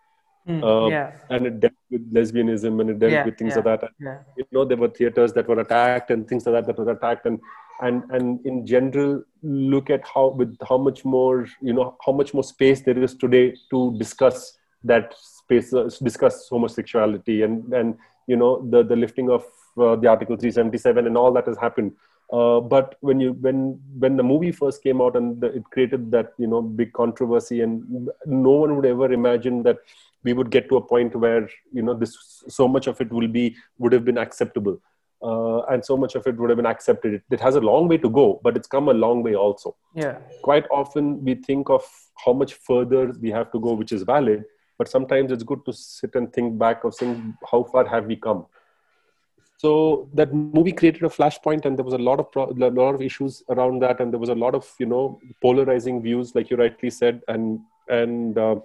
Mm, yeah. And it dealt with lesbianism and it dealt yeah, with things yeah, like that. And, you know, there were theaters that were attacked and things like that that were attacked. And and and in general look at how with how much more you know how much more space there is today to discuss that space uh, discuss homosexuality and and you know the the lifting of uh, the article 377 and all that has happened uh, but when you when when the movie first came out and the, it created that you know big controversy and no one would ever imagine that we would get to a point where you know this so much of it will be would have been acceptable uh, and so much of it would have been accepted. It, it, has a long way to go, but it's come a long way also. Yeah. Quite often we think of how much further we have to go, which is valid, but sometimes it's good to sit and think back of saying how far have we come so that movie created a flashpoint and there was a lot of pro- a lot of issues around that and there was a lot of you know polarizing views like you rightly said and and uh,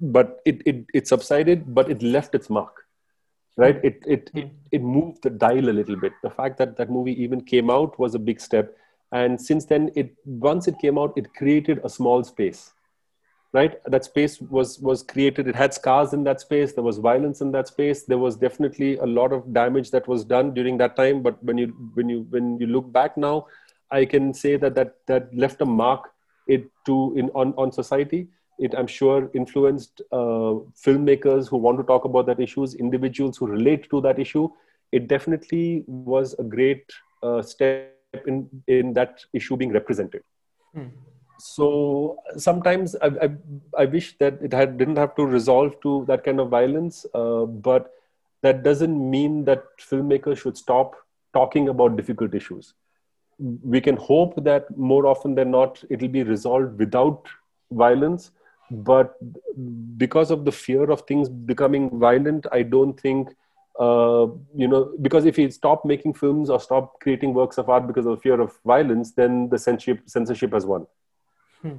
but it, it it subsided but it left its mark right? Hmm. It, it it hmm. it moved the dial a little bit. The fact that that movie even came out was a big step. And since then it once it came out it created a small space right? That space was was created. It had scars in that space. There was violence in that space. There was definitely a lot of damage that was done during that time. But when you when you when you look back now i can say that that that left a mark it to in on on society it i'm sure influenced uh, filmmakers who want to talk about that issues individuals who relate to that issue. It definitely was a great uh, step in in that issue being represented. Hmm. So sometimes I, I, I, wish that it had didn't have to resolve to that kind of violence uh, but that doesn't mean that filmmakers should stop talking about difficult issues. We can hope that more often than not it will be resolved without violence but because of the fear of things becoming violent i don't think uh, you know because if we stop making films or stop creating works of art because of fear of violence then the censorship censorship has won Hmm.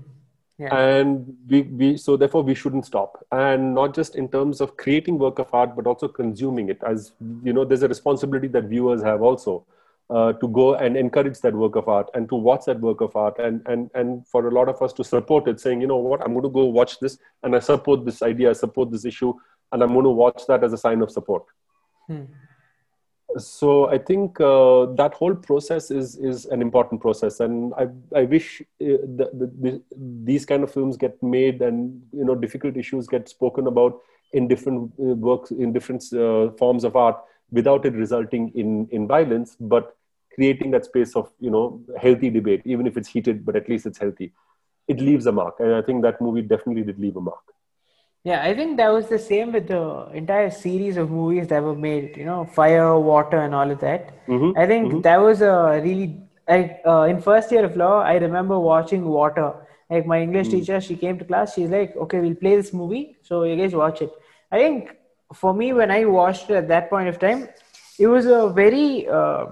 Yeah. And we, we so therefore we shouldn't stop. And not just in terms of creating work of art, but also consuming it. As you know, there's a responsibility that viewers have also. Uh, to go and encourage that work of art and to watch that work of art and and and for a lot of us to support it saying you know what? I'm going to go watch this and i support this idea i support this issue and i'm going to watch that as a sign of support. Hmm. So I think uh, that whole process is is an important process, and I I wish uh, the, the, the, these kind of films get made, and you know difficult issues get spoken about in different uh, works in different uh, forms of art without it resulting in in violence, but creating that space of you know healthy debate, even if it's heated, but at least it's healthy. It leaves a mark, and I think that movie definitely did leave a mark. Yeah, I think that was the same with the entire series of movies that were made. You know, fire, water, and all of that. Mm-hmm. I think mm-hmm. that was a really like uh, in first year of law. I remember watching Water. Like my English mm. teacher, she came to class. She's like, "Okay, we'll play this movie, so you guys watch it." I think for me, when I watched it at that point of time, it was a very uh,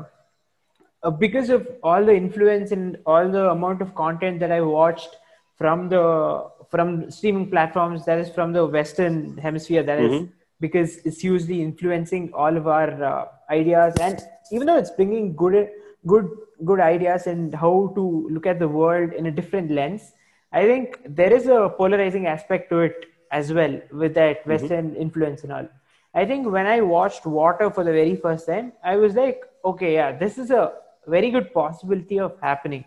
uh, because of all the influence and all the amount of content that I watched from the from streaming platforms that is from the western hemisphere That mm-hmm. is because it's usually influencing all of our uh, ideas and even though it's bringing good good good ideas and how to look at the world in a different lens i think there is a polarizing aspect to it as well with that mm-hmm. western mm-hmm. influence and all i think when i watched water for the very first time i was like okay yeah this is a very good possibility of happening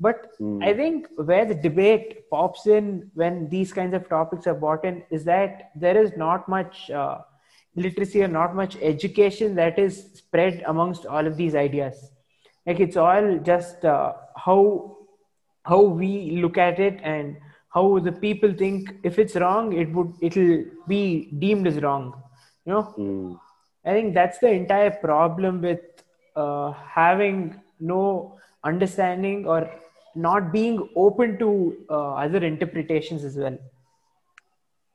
but mm. I think where the debate pops in when these kinds of topics are brought in is that there is not much uh, literacy or not much education that is spread amongst all of these ideas. Like it's all just uh, how how we look at it and how the people think if it's wrong it would it'll be deemed as wrong you know mm. i think that's the entire problem with uh, having no understanding or not being open to uh, other interpretations as well.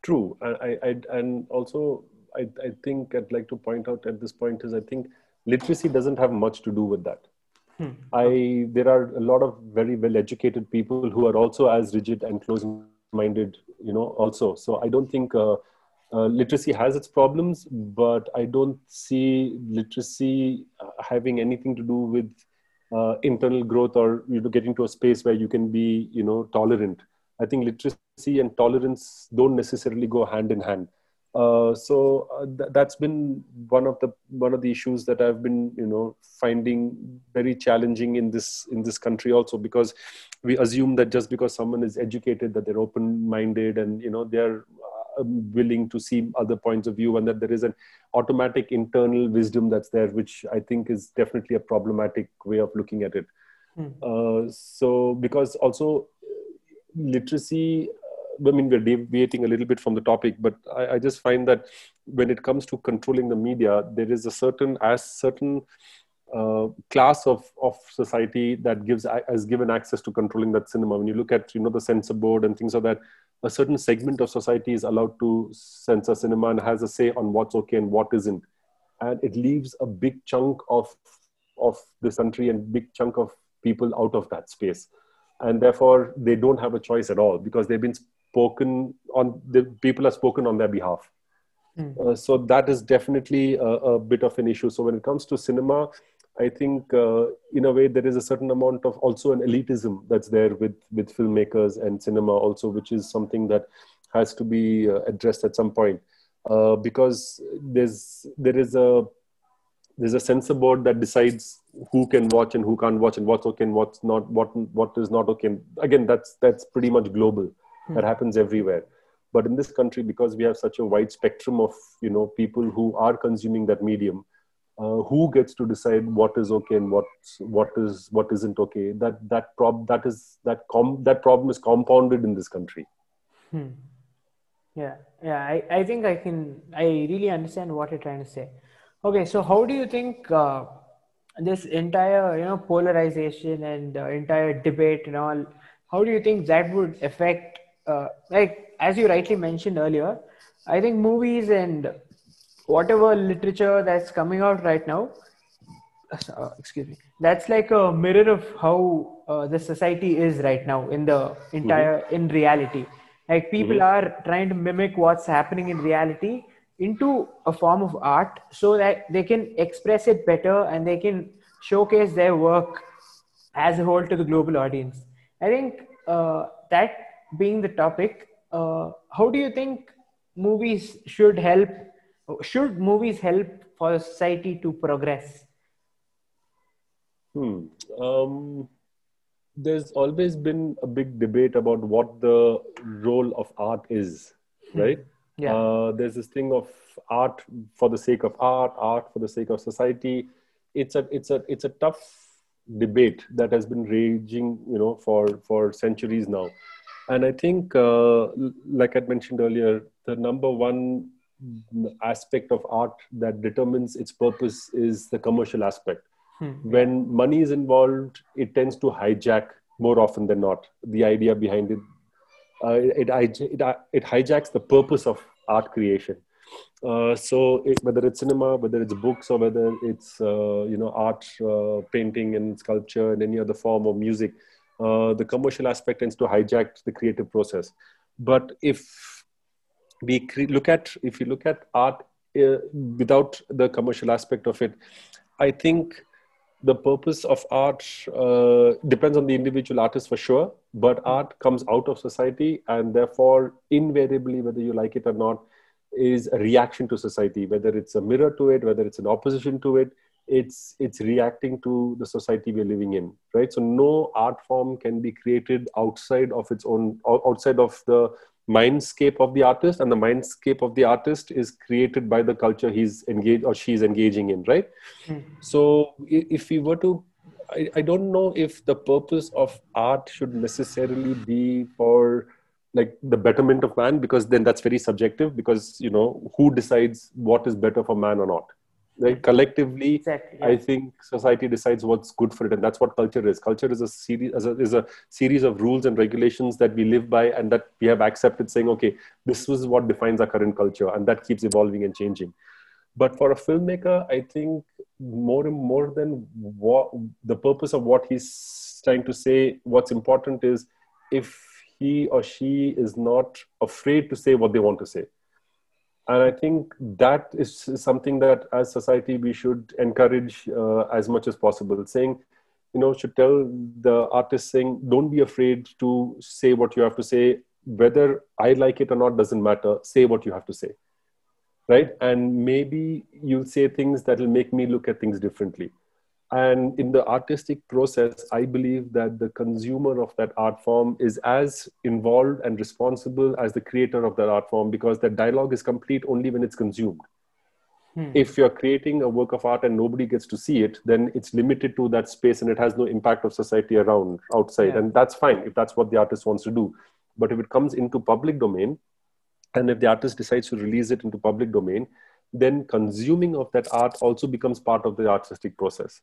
True. I, I, and also I, I think i'd like to point out at this point is i think literacy doesn't have much to do with that. Hmm. i there are a lot of very well educated people who are also as rigid and close minded you know also. So i don't think uh, uh, literacy has its problems but i don't see literacy uh, having anything to do with uh, internal growth or you know getting to a space where you can be you know tolerant. I think literacy and tolerance don't necessarily go hand in hand. Uh, so uh, th- that's been one of the one of the issues that i've been you know finding very challenging in this in this country also because we assume that just because someone is educated that they're open minded and you know they're willing to see other points of view and that there is an automatic internal wisdom that's there which i think is definitely a problematic way of looking at it mm. uh, so because also literacy uh, I mean, we're deviating a little bit from the topic, but I, I, just find that when it comes to controlling the media, there is a certain as certain uh, class of, of society that gives has given access to controlling that cinema. When you look at you know the censor board and things like that, a certain segment of society is allowed to censor cinema and has a say on what's okay and what isn't. And it leaves a big chunk of of this country and big chunk of people out of that space. And therefore they don't have a choice at all because they've been spoken on the people have spoken on their behalf. Mm. uh, so that is definitely a, a, bit of an issue. So when it comes to cinema i think uh, in a way there is a certain amount of also an elitism that's there with with filmmakers and cinema also which is something that has to be uh, addressed at some point. Uh, because there's there is a there's a censor board that decides who can watch and who can't watch and what's okay and what's not what what is not okay. Again that's that's pretty much global. Hmm. that happens everywhere. But in this country because we have such a wide spectrum of you know people who are consuming that medium uh, who gets to decide what is okay and what what is what isn't okay. That that prob that is that com that problem is compounded in this country. Hmm. Yeah yeah I, I think i can i really understand what you're trying to say. Okay so how do you think uh, this entire you know polarization and uh, entire debate and all how do you think that would affect uh, like as you rightly mentioned earlier i think movies and whatever literature that's coming out right now uh, excuse me that's like a mirror of how uh, the society is right now in the entire mm-hmm. in reality like people mm-hmm. are trying to mimic what's happening in reality into a form of art so that they can express it better and they can showcase their work as a whole to the global audience. I think uh, that being the topic, uh, how do you think movies should help? Should movies help for society to progress? Hmm. Um, there's always been a big debate about what the role of art is, hmm. right? Yeah. Uh, there's this thing of art for the sake of art, art for the sake of society. It's a it's a it's a tough debate that has been raging, you know, for for centuries now. And I think, uh, like I mentioned earlier, the number one aspect of art that determines its purpose is the commercial aspect Hmm. When money is involved, it tends to hijack more often than not the idea behind it. Uh, it, it, it, it, hijacks the purpose of art creation. Uh, so it, whether it's cinema, whether it's books, or whether it's uh, you know art, uh, painting and sculpture, and any other form of music, uh, the commercial aspect tends to hijack the creative process. But if we cre- look at if you look at art uh, without the commercial aspect of it, I think the purpose of art uh, depends on the individual artist for sure but art comes out of society and therefore invariably whether you like it or not is a reaction to society whether it's a mirror to it whether it's an opposition to it it's it's reacting to the society we're living in right? So no art form can be created outside of its own outside of the mindscape of the artist and the mindscape of the artist is created by the culture he's engaged or she's engaging in right mm. so if we were to I, I don't know if the purpose of art should necessarily be for like the betterment of man because then that's very subjective because you know who decides what is better for man or not like collectively exactly, yeah. i think society decides what's good for it and that's what culture is. Culture is a series is a series of rules and regulations that we live by and that we have accepted saying okay this is what defines our current culture and that keeps evolving and changing. But for a filmmaker i think more and more than what the purpose of what he's trying to say what's important is if he or she is not afraid to say what they want to say and i think that is something that as society we should encourage uh, as much as possible saying you know should tell the artist saying don't be afraid to say what you have to say. Whether i like it or not doesn't matter. Say what you have to say. Right? And maybe you'll say things that will make me look at things differently and in the artistic process i believe that the consumer of that art form is as involved and responsible as the creator of that art form because that dialogue is complete only when it's consumed hmm. if you're creating a work of art and nobody gets to see it then it's limited to that space and it has no impact of society around outside yeah. and that's fine if that's what the artist wants to do but if it comes into public domain and if the artist decides to release it into public domain then consuming of that art also becomes part of the artistic process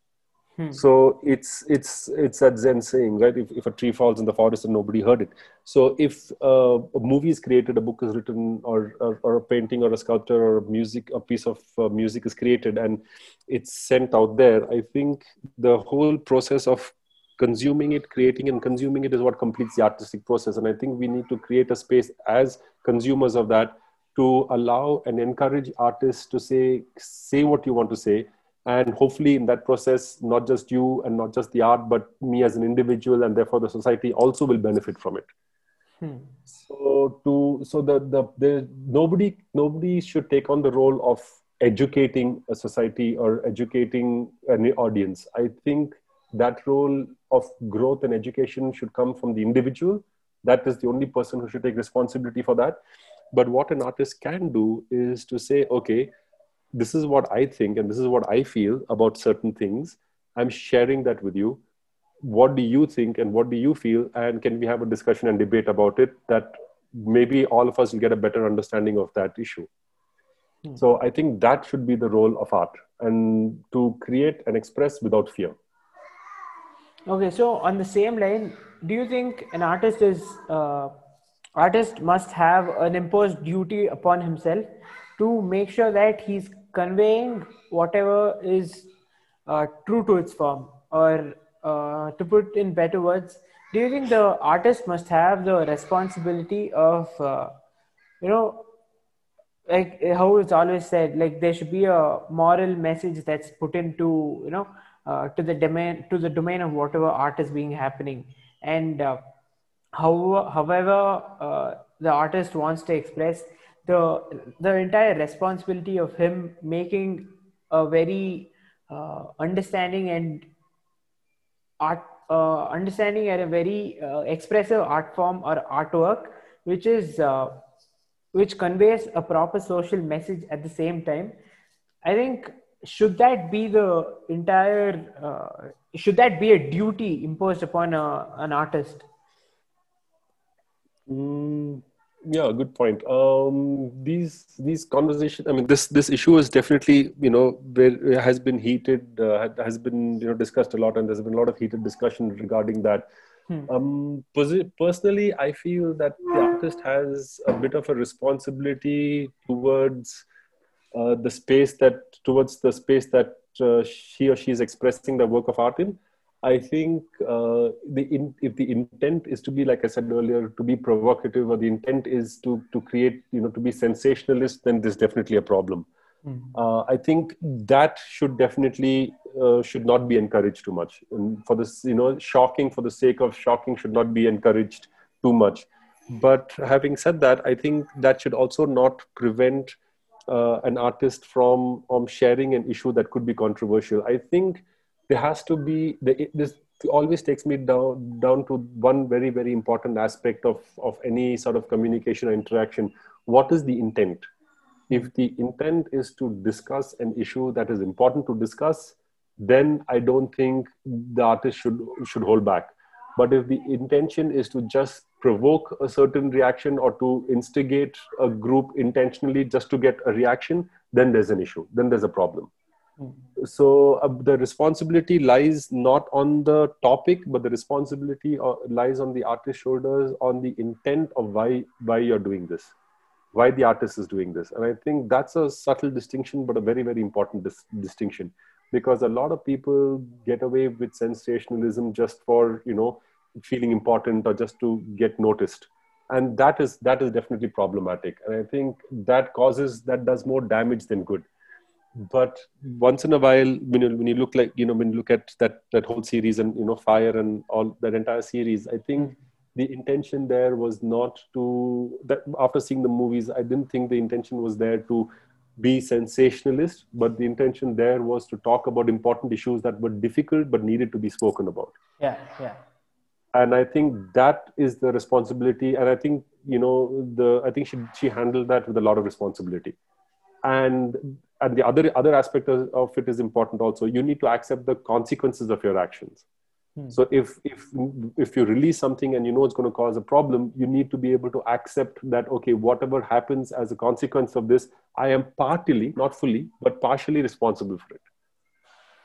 Hmm. So it's it's it's that Zen saying, right? If, if a tree falls in the forest and nobody heard it. So if uh, a movie is created, a book is written, or, or, or a painting, or a sculpture, or a music, a piece of uh, music is created, and it's sent out there, I think the whole process of consuming it, creating and consuming it is what completes the artistic process. And I think we need to create a space as consumers of that to allow and encourage artists to say say what you want to say and hopefully in that process not just you and not just the art but me as an individual and therefore the society also will benefit from it. Hmm. so to so the, the the nobody nobody should take on the role of educating a society or educating an audience. I think that role of growth and education should come from the individual. That is the only person who should take responsibility for that. But what an artist can do is to say okay this is what I think and this is what I feel about certain things. I'm sharing that with you. What do you think and what do you feel? And can we have a discussion and debate about it that maybe all of us will get a better understanding of that issue? Hmm. So I think that should be the role of art and to create and express without fear. Okay, so on the same line, do you think an artist is uh, artist must have an imposed duty upon himself to make sure that he's conveying whatever is uh, true to its form or uh, to put in better words do you think the artist must have the responsibility of uh, you know like how it's always said like there should be a moral message that's put into you know uh, to the domain to the domain of whatever art is being happening. And uh, how, however uh, the artist wants to express the the entire responsibility of him making a very uh, understanding and art uh, understanding at a very uh, expressive art form or artwork which is uh, which conveys a proper social message at the same time. I think should that be the entire uh, should that be a duty imposed upon a, an artist? Mm yeah good point. Um these these conversations i mean this this issue is definitely you know where has been heated uh, has been you know discussed a lot and there's been a lot of heated discussion regarding that. Hmm. um personally i feel that the artist has a bit of a responsibility towards uh, the space that towards the space that uh, she or she is expressing the work of art in I think uh, the in, if the intent is to be, like I said earlier, to be provocative, or the intent is to to create, you know, to be sensationalist, then there's definitely a problem. Mm-hmm. Uh, I think that should definitely uh, should not be encouraged too much. And for this, you know, shocking for the sake of shocking should not be encouraged too much. But having said that, I think that should also not prevent uh, an artist from from sharing an issue that could be controversial. I think there has to be the, this always takes me down down to one very very important aspect of of any sort of communication or interaction. What is the intent? If the intent is to discuss an issue that is important to discuss then i don't think the artist should should hold back. But if the intention is to just provoke a certain reaction or to instigate a group intentionally just to get a reaction then there's an issue then there's a problem so uh, the responsibility lies not on the topic but the responsibility uh, lies on the artist's shoulders on the intent of why why you're doing this why the artist is doing this. And i think that's a subtle distinction but a very very important dis- distinction. Because a lot of people get away with sensationalism just for you know feeling important or just to get noticed. And that is that is definitely problematic. And i think that causes that does more damage than good but once in a while when you, when you look like you know when you look at that that whole series and you know fire and all that entire series i think the intention there was not to that after seeing the movies i didn't think the intention was there to be sensationalist but the intention there was to talk about important issues that were difficult but needed to be spoken about. Yeah yeah. And i think that is the responsibility and i think you know the i think she she handled that with a lot of responsibility. And and the other other aspect of it is important also you need to accept the consequences of your actions hmm. so if if if you release something and you know it's going to cause a problem you need to be able to accept that okay whatever happens as a consequence of this i am partly not fully but partially responsible for it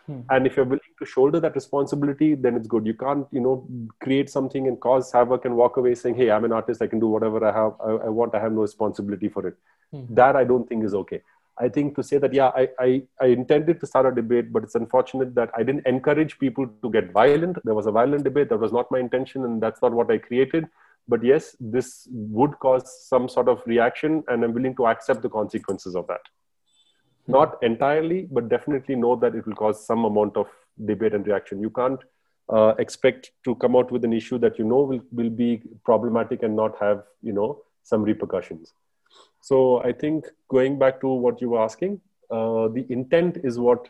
Hmm. And if you're willing to shoulder that responsibility, then it's good. You can't, you know, create something and cause havoc and walk away saying, "Hey, I'm an artist. I can do whatever I have. I, I want. I have no responsibility for it." Hmm. That I don't think is okay. I think to say that, yeah, I, I, I intended to start a debate, but it's unfortunate that I didn't encourage people to get violent. There was a violent debate. That was not my intention, and that's not what I created. But yes, this would cause some sort of reaction, and I'm willing to accept the consequences of that not entirely, but definitely know that it will cause some amount of debate and reaction. You can't uh, expect to come out with an issue that you know will, will be problematic and not have you know some repercussions. So I think going back to what you were asking, uh, the intent is what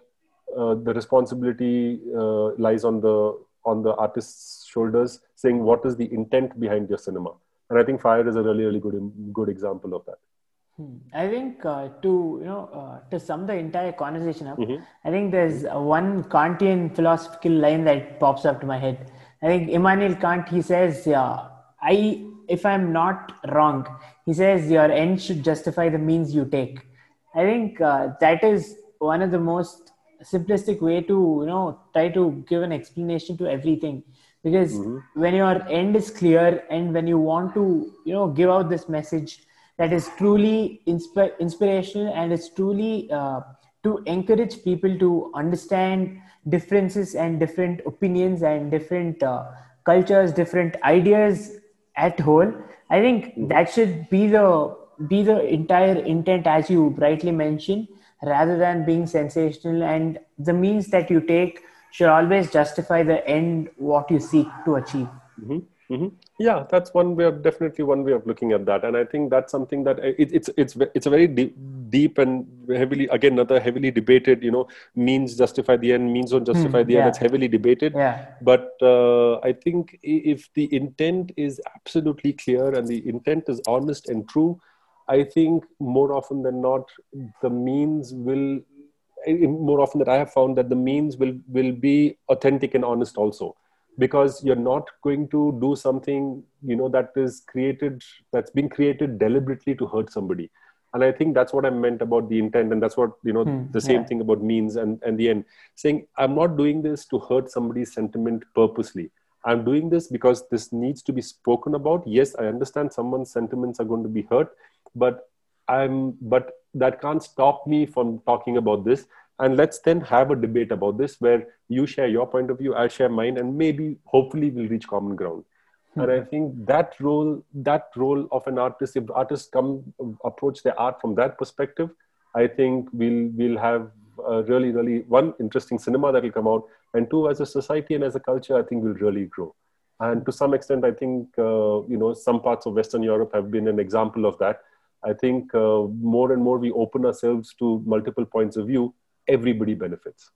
uh, the responsibility uh, lies on the on the artist's shoulders, saying what is the intent behind your cinema. And I think Fire is a really really good good example of that. Hmm. I think uh, to you know uh, to sum the entire conversation up, mm-hmm. I think there's one Kantian philosophical line that pops up to my head. I think Immanuel Kant he says, "Yeah, I if I'm not wrong, he says your end should justify the means you take." I think uh, that is one of the most simplistic way to you know try to give an explanation to everything because mm-hmm. when your end is clear and when you want to you know give out this message that is truly insp- inspirational and it's truly uh, to encourage people to understand differences and different opinions and different uh, cultures different ideas at whole i think mm-hmm. that should be the be the entire intent as you brightly mentioned rather than being sensational and the means that you take should always justify the end what you seek to achieve mm-hmm. Mm-hmm. Yeah, that's one way of definitely one way of looking at that, and I think that's something that uh, it, it's it's it's a very deep, deep and heavily again another heavily debated. You know, means justify the end, means don't justify mm, the yeah. end. It's heavily debated. Yeah. But uh, I think if the intent is absolutely clear and the intent is honest and true, I think more often than not the means will more often that I have found that the means will will be authentic and honest also because you're not going to do something you know that is created that's been created deliberately to hurt somebody. And i think that's what i meant about the intent and that's what you know hmm, the same yeah. thing about means and and the end. Saying i'm not doing this to hurt somebody's sentiment purposely. I'm doing this because this needs to be spoken about. Yes i understand someone's sentiments are going to be hurt but i'm but that can't stop me from talking about this and let's then have a debate about this where you share your point of view i'll share mine and maybe hopefully we'll reach common ground. Mm-hmm. and i think that role that role of an artist if artists come approach their art from that perspective i think we'll we'll have a really really one interesting cinema that will come out and two as a society and as a culture i think we'll really grow. And to some extent i think uh, you know some parts of western europe have been an example of that. I think uh, more and more we open ourselves to multiple points of view everybody benefits.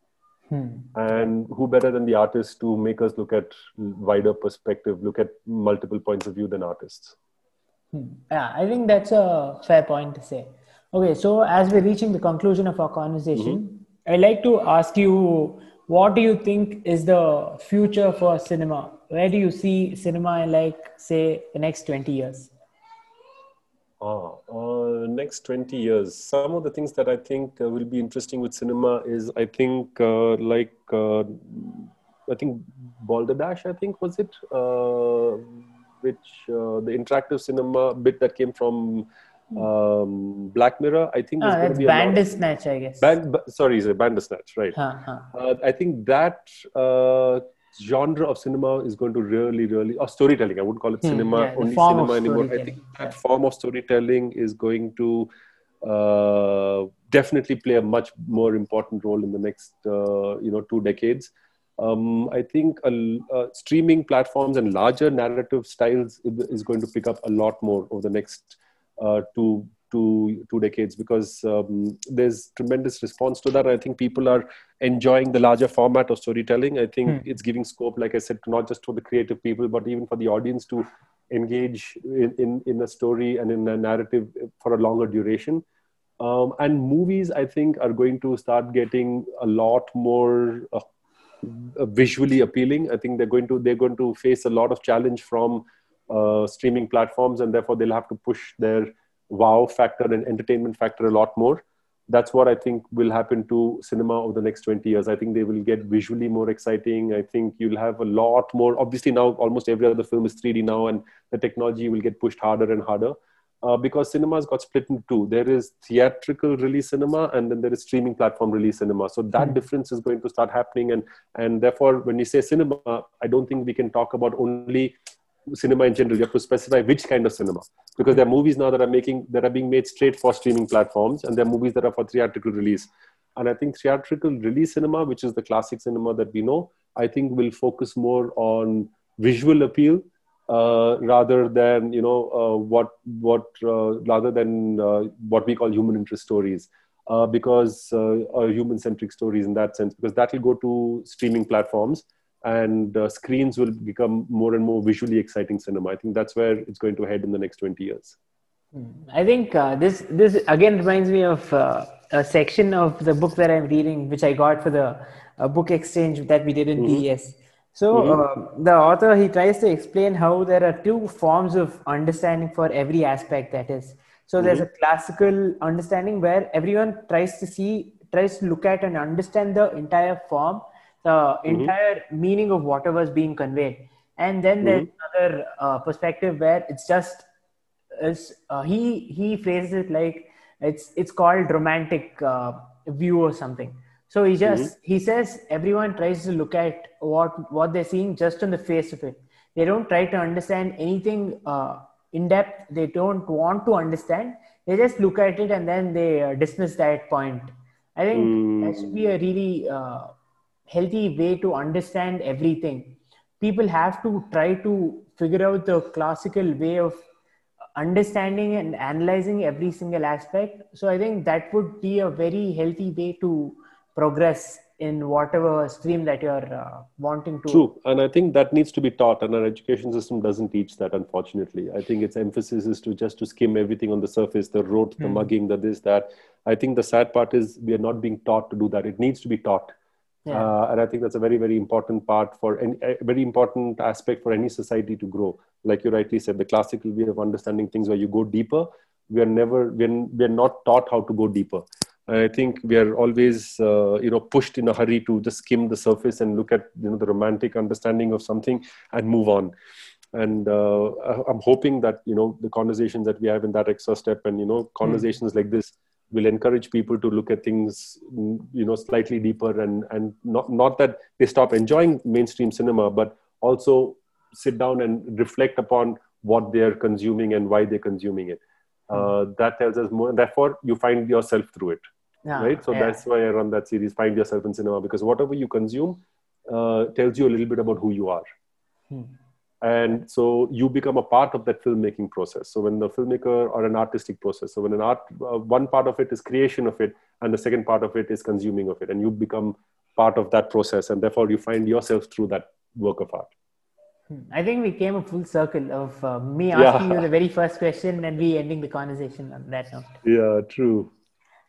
Hmm. And who better than the artist to make us look at wider perspective, look at multiple points of view than artists? Hmm. Yeah, I think that's a fair point to say. Okay, so as we're reaching the conclusion of our conversation, mm-hmm. I'd like to ask you what do you think is the future for cinema? Where do you see cinema in, like, say, the next 20 years? Ah, uh, next 20 years. Some of the things that I think uh, will be interesting with cinema is, I think, uh, like, uh, I think Balderdash, I think, was it? Uh, which uh, the interactive cinema bit that came from um, Black Mirror, I think. Ah, that's Bandersnatch, I guess. Band, sorry, is it Bandersnatch, right? Huh, huh. I think that genre of cinema is going to really, really, or storytelling. I wouldn't call it hmm, cinema, yeah, only cinema anymore. I think that form of storytelling is going to uh, definitely play a much more important role in the next, uh, you know, two decades. Um, I think uh, streaming platforms and larger narrative styles is going to pick up a lot more over the next uh, two two two decades because um, there's tremendous response to that. I think people are enjoying the larger format of storytelling. I think hmm. it's giving scope, like I said, not just for the creative people, but even for the audience to engage in, in, in a story and in a narrative for a longer duration. Um, and movies, I think, are going to start getting a lot more uh, visually appealing. I think they're going to they're going to face a lot of challenge from uh, streaming platforms, and therefore they'll have to push their wow factor and entertainment factor a lot more. that's what I think will happen to cinema over the next 20 years. I think they will get visually more exciting. I think you'll have a lot more. Obviously, now almost every other film is 3D now, and the technology will get pushed harder and harder. Uh, because cinemas got split into two. There is theatrical release cinema, and then there is streaming platform release cinema. So that mm. difference is going to start happening, and and therefore, when you say cinema, I don't think we can talk about only cinema in general. You have to specify which kind of cinema, because there are movies now that are making that are being made straight for streaming platforms, and there are movies that are for theatrical release. And I think theatrical release cinema, which is the classic cinema that we know, I think will focus more on visual appeal uh, rather than you know uh, what what uh, rather than uh, what we call human interest stories uh, because uh, human centric stories in that sense because that will go to streaming platforms and screens will become more and more visually exciting cinema i think that's where it's going to head in the next 20 years hmm. i think this this again reminds me of a section of the book that i'm reading which i got for the book exchange that we did in mm-hmm. So mm-hmm. uh, the author he tries to explain how there are two forms of understanding for every aspect that is. So mm-hmm. there's a classical understanding where everyone tries to see, tries to look at and understand the entire form, the mm-hmm. entire meaning of whatever is being conveyed. And then there's mm-hmm. another uh, perspective where it's just is uh, he he phrases it like it's it's called romantic uh, view or something so he just mm-hmm. he says everyone tries to look at what what they're seeing just on the face of it. They don't try to understand anything uh, in depth. They don't want to understand. They just look at it and then they uh, dismiss that point. I think mm. that should be a really uh, healthy way to understand everything. People have to try to figure out the classical way of understanding and analyzing every single aspect. So I think that would be a very healthy way to progress in whatever stream that you're uh, wanting to true and i think that needs to be taught and our education system doesn't teach that unfortunately i think its emphasis is to just to skim everything on the surface the rote the mm. mugging the this that i think the sad part is we are not being taught to do that it needs to be taught yeah. uh, and i think that's a very very important part for any a very important aspect for any society to grow like you rightly said the classical way of understanding things where you go deeper we are never we're, we're not taught how to go deeper I think we are always, uh, you know, pushed in a hurry to just skim the surface and look at, you know, the romantic understanding of something and move on. And uh, I'm hoping that, you know, the conversations that we have in that extra step and, you know, conversations mm. like this will encourage people to look at things, you know, slightly deeper and, and not, not that they stop enjoying mainstream cinema, but also sit down and reflect upon what they're consuming and why they're consuming it. Hmm. Uh, that tells us more. Therefore, you find yourself through it yeah, right so yeah. that's why i run that series find yourself in cinema because whatever you consume uh, tells you a little bit about who you are hmm. And so you become a part of that filmmaking process so when the filmmaker or an artistic process so when an art uh, one part of it is creation of it and the second part of it is consuming of it and you become part of that process and therefore you find yourself through that work of art hmm. I think we came a full circle of uh, me asking yeah. you the very first question and we ending the conversation on that note. Yeah, true.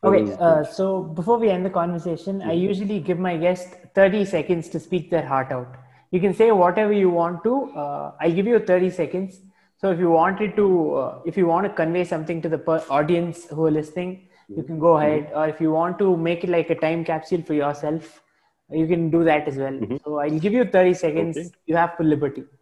Okay, uh, so before we end the conversation, I usually give my guest 30 seconds to speak their heart out. You can say whatever you want to. Uh, I'll give you 30 seconds. So if you wanted to, uh, if you want to convey something to the per- audience who are listening, you can go mm-hmm. ahead. Mm-hmm. Or if you want to make it like a time capsule for yourself, you can do that as well. Mm-hmm. So I'll give you 30 seconds. Okay. You have full liberty.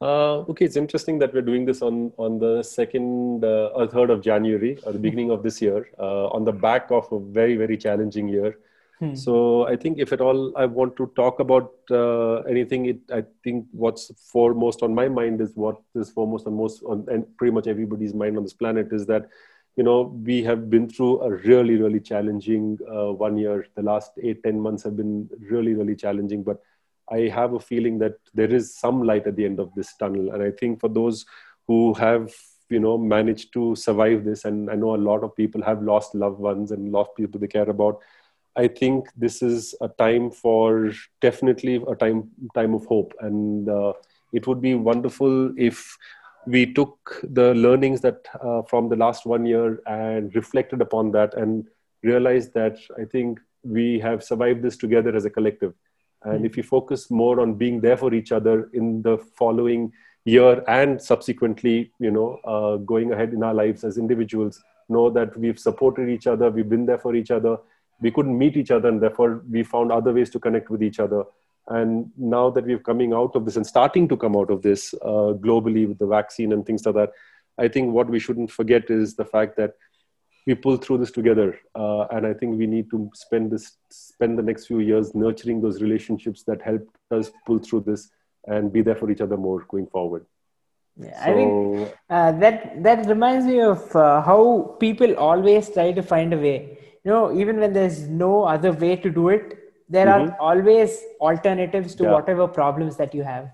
Uh, okay, it's interesting that we're doing this on on the second uh, or third of January, or the beginning of this year, uh, on the back of a very very challenging year. Hmm. So I think if at all I want to talk about uh, anything, it I think what's foremost on my mind is what is foremost on most on and pretty much everybody's mind on this planet is that you know we have been through a really really challenging uh, one year. The last eight ten months have been really really challenging, but I have a feeling that there is some light at the end of this tunnel. And I think for those who have, you know, managed to survive this, and I know a lot of people have lost loved ones and lost people they care about. I think this is a time for definitely a time time of hope, and uh, it would be wonderful if we took the learnings that uh, from the last one year and reflected upon that and realized that I think we have survived this together as a collective and if we focus more on being there for each other in the following year and subsequently, you know, uh, going ahead in our lives as individuals, know that we've supported each other, we've been there for each other. We couldn't meet each other, and therefore we found other ways to connect with each other. And now that we're coming out of this and starting to come out of this uh, globally with the vaccine and things like that, I think what we shouldn't forget is the fact that we pull through this together. Uh, and I think we need to spend this spend the next few years nurturing those relationships that help us pull through this and be there for each other more going forward. Yeah, so, I think uh, that that reminds me of uh, how people always try to find a way. You know, even when there's no other way to do it, there mm-hmm. are always alternatives to yeah. whatever problems that you have.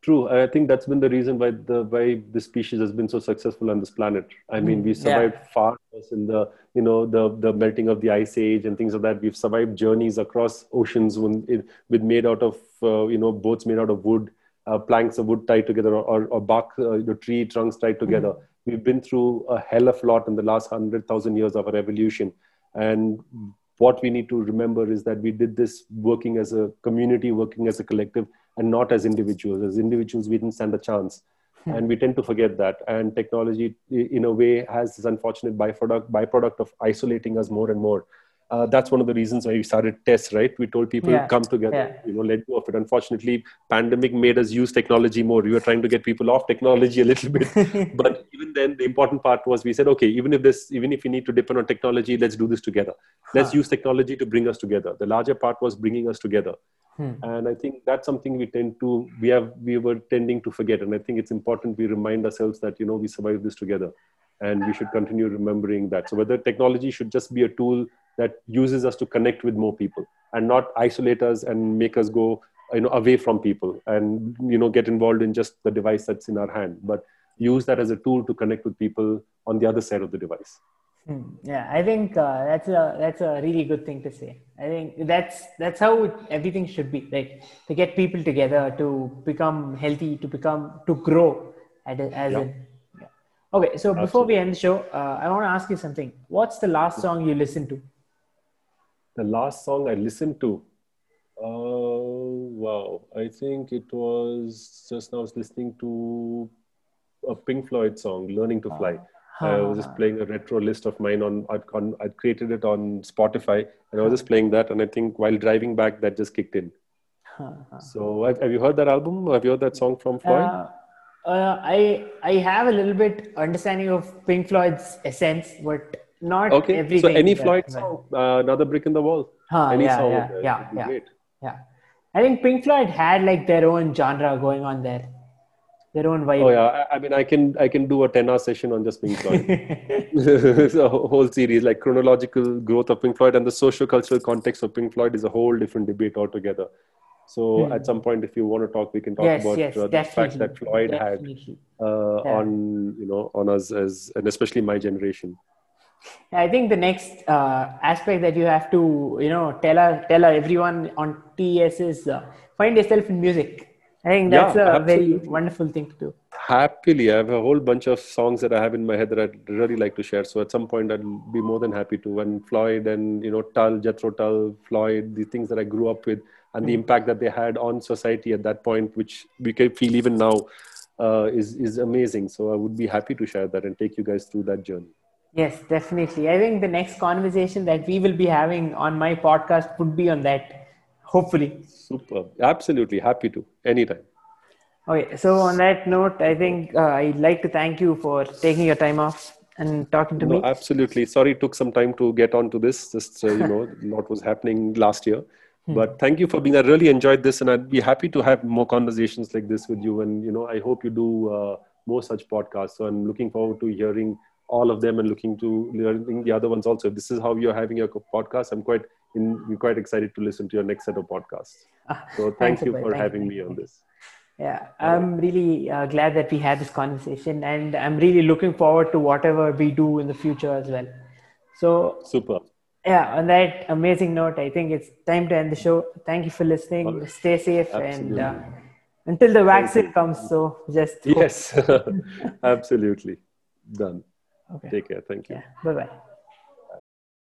True. I think that's been the reason why the why the species has been so successful on this planet. I mean, we mm, survived yeah. far in the you know the the melting of the ice age and things like that. We've survived journeys across oceans when it, with made out of uh, you know boats made out of wood, uh, planks of wood tied together, or, or bark, uh, the tree trunks tied together. mm We've been through a hell of a lot in the last hundred thousand years of our evolution, and what we need to remember is that we did this working as a community, working as a collective and not as individuals. As individuals, we didn't stand a chance. Hmm. And we tend to forget that. And technology, in a way, has this unfortunate byproduct, byproduct of isolating us more and more uh, that's one of the reasons why we started tests right? We told people yeah. come together yeah. you know let go of it. Unfortunately pandemic made us use technology more. We were trying to get people off technology a little bit. But even then the important part was we said okay even if this even if we need to depend on technology let's do this together. Let's huh. use technology to bring us together. The larger part was bringing us together. Hmm. and i think that's something we tend to we have we were tending to forget. And i think it's important we remind ourselves that you know we survived this together and we should continue remembering that. So whether technology should just be a tool that uses us to connect with more people and not isolate us and make us go you know away from people and you know get involved in just the device that's in our hand but use that as a tool to connect with people on the other side of the device. Hmm. yeah i think uh, that's a that's a really good thing to say. I think that's that's how everything should be like to get people together to become healthy to become to grow as, as yeah. okay so before we end the show uh, i want to ask you something. What's the last song you listened to the last song I listened to. Oh, wow. I think it was just now I was listening to a Pink Floyd song, Learning to Fly. Uh, I was just playing a retro list of mine on, I'd, on, I'd created it on Spotify and I was just playing that. And I think while driving back, that just kicked in. so have, have, you heard that album? Have you heard that song from Floyd? Uh, uh, I I have a little bit understanding of Pink Floyd's essence, but not okay. everything. So any Floyd song, uh, another brick in the wall. Huh, any yeah, song, yeah, uh, yeah, yeah, great. yeah. I think Pink Floyd had like their own genre going on there, their own vibe. Oh yeah, I, I mean, I can I can do a ten-hour session on just Pink Floyd. a whole series like chronological growth of Pink Floyd and the socio-cultural context of Pink Floyd is a whole different debate altogether. So hmm. at some point, if you want to talk, we can talk yes, about yes, uh, the fact that Floyd definitely. had uh, yeah. on you know on us as and especially my generation. I think the next uh, aspect that you have to, you know, tell our, tell our everyone on TES is uh, find yourself in music. I think that's yeah, a absolutely. very wonderful thing to do. Happily, I have a whole bunch of songs that I have in my head that I'd really like to share. So at some point, I'd be more than happy to. And Floyd and you know Tal, Jethro Tull, Floyd, the things that I grew up with, and the hmm. impact that they had on society at that point, which we can feel even now, uh, is is amazing. So I would be happy to share that and take you guys through that journey. Yes, definitely. I think the next conversation that we will be having on my podcast would be on that, hopefully. Super. Absolutely. Happy to. Anytime. Okay. So, on that note, I think uh, I'd like to thank you for taking your time off and talking to no, me. Absolutely. Sorry, it took some time to get onto this. Just, uh, you know, what was happening last year. Hmm. But thank you for being. I really enjoyed this, and I'd be happy to have more conversations like this with you. And you know, I hope you do uh, more such podcasts. So I'm looking forward to hearing all of them and looking to learning the other ones also. If this is how you're having your podcast, I'm quite in, quite excited to listen to your next set of podcasts. Ah, so thank you for having me on this. Yeah, I'm really uh, glad that we had this conversation, and I'm really looking forward to whatever we do in the future as well. So super. Yeah, on that amazing note, I think it's time to end the show. Thank you for listening. Okay. Stay safe Absolutely. and. Uh, until the vaccine comes so just yes absolutely done Okay. Take care. Thank you. Yeah. Bye bye.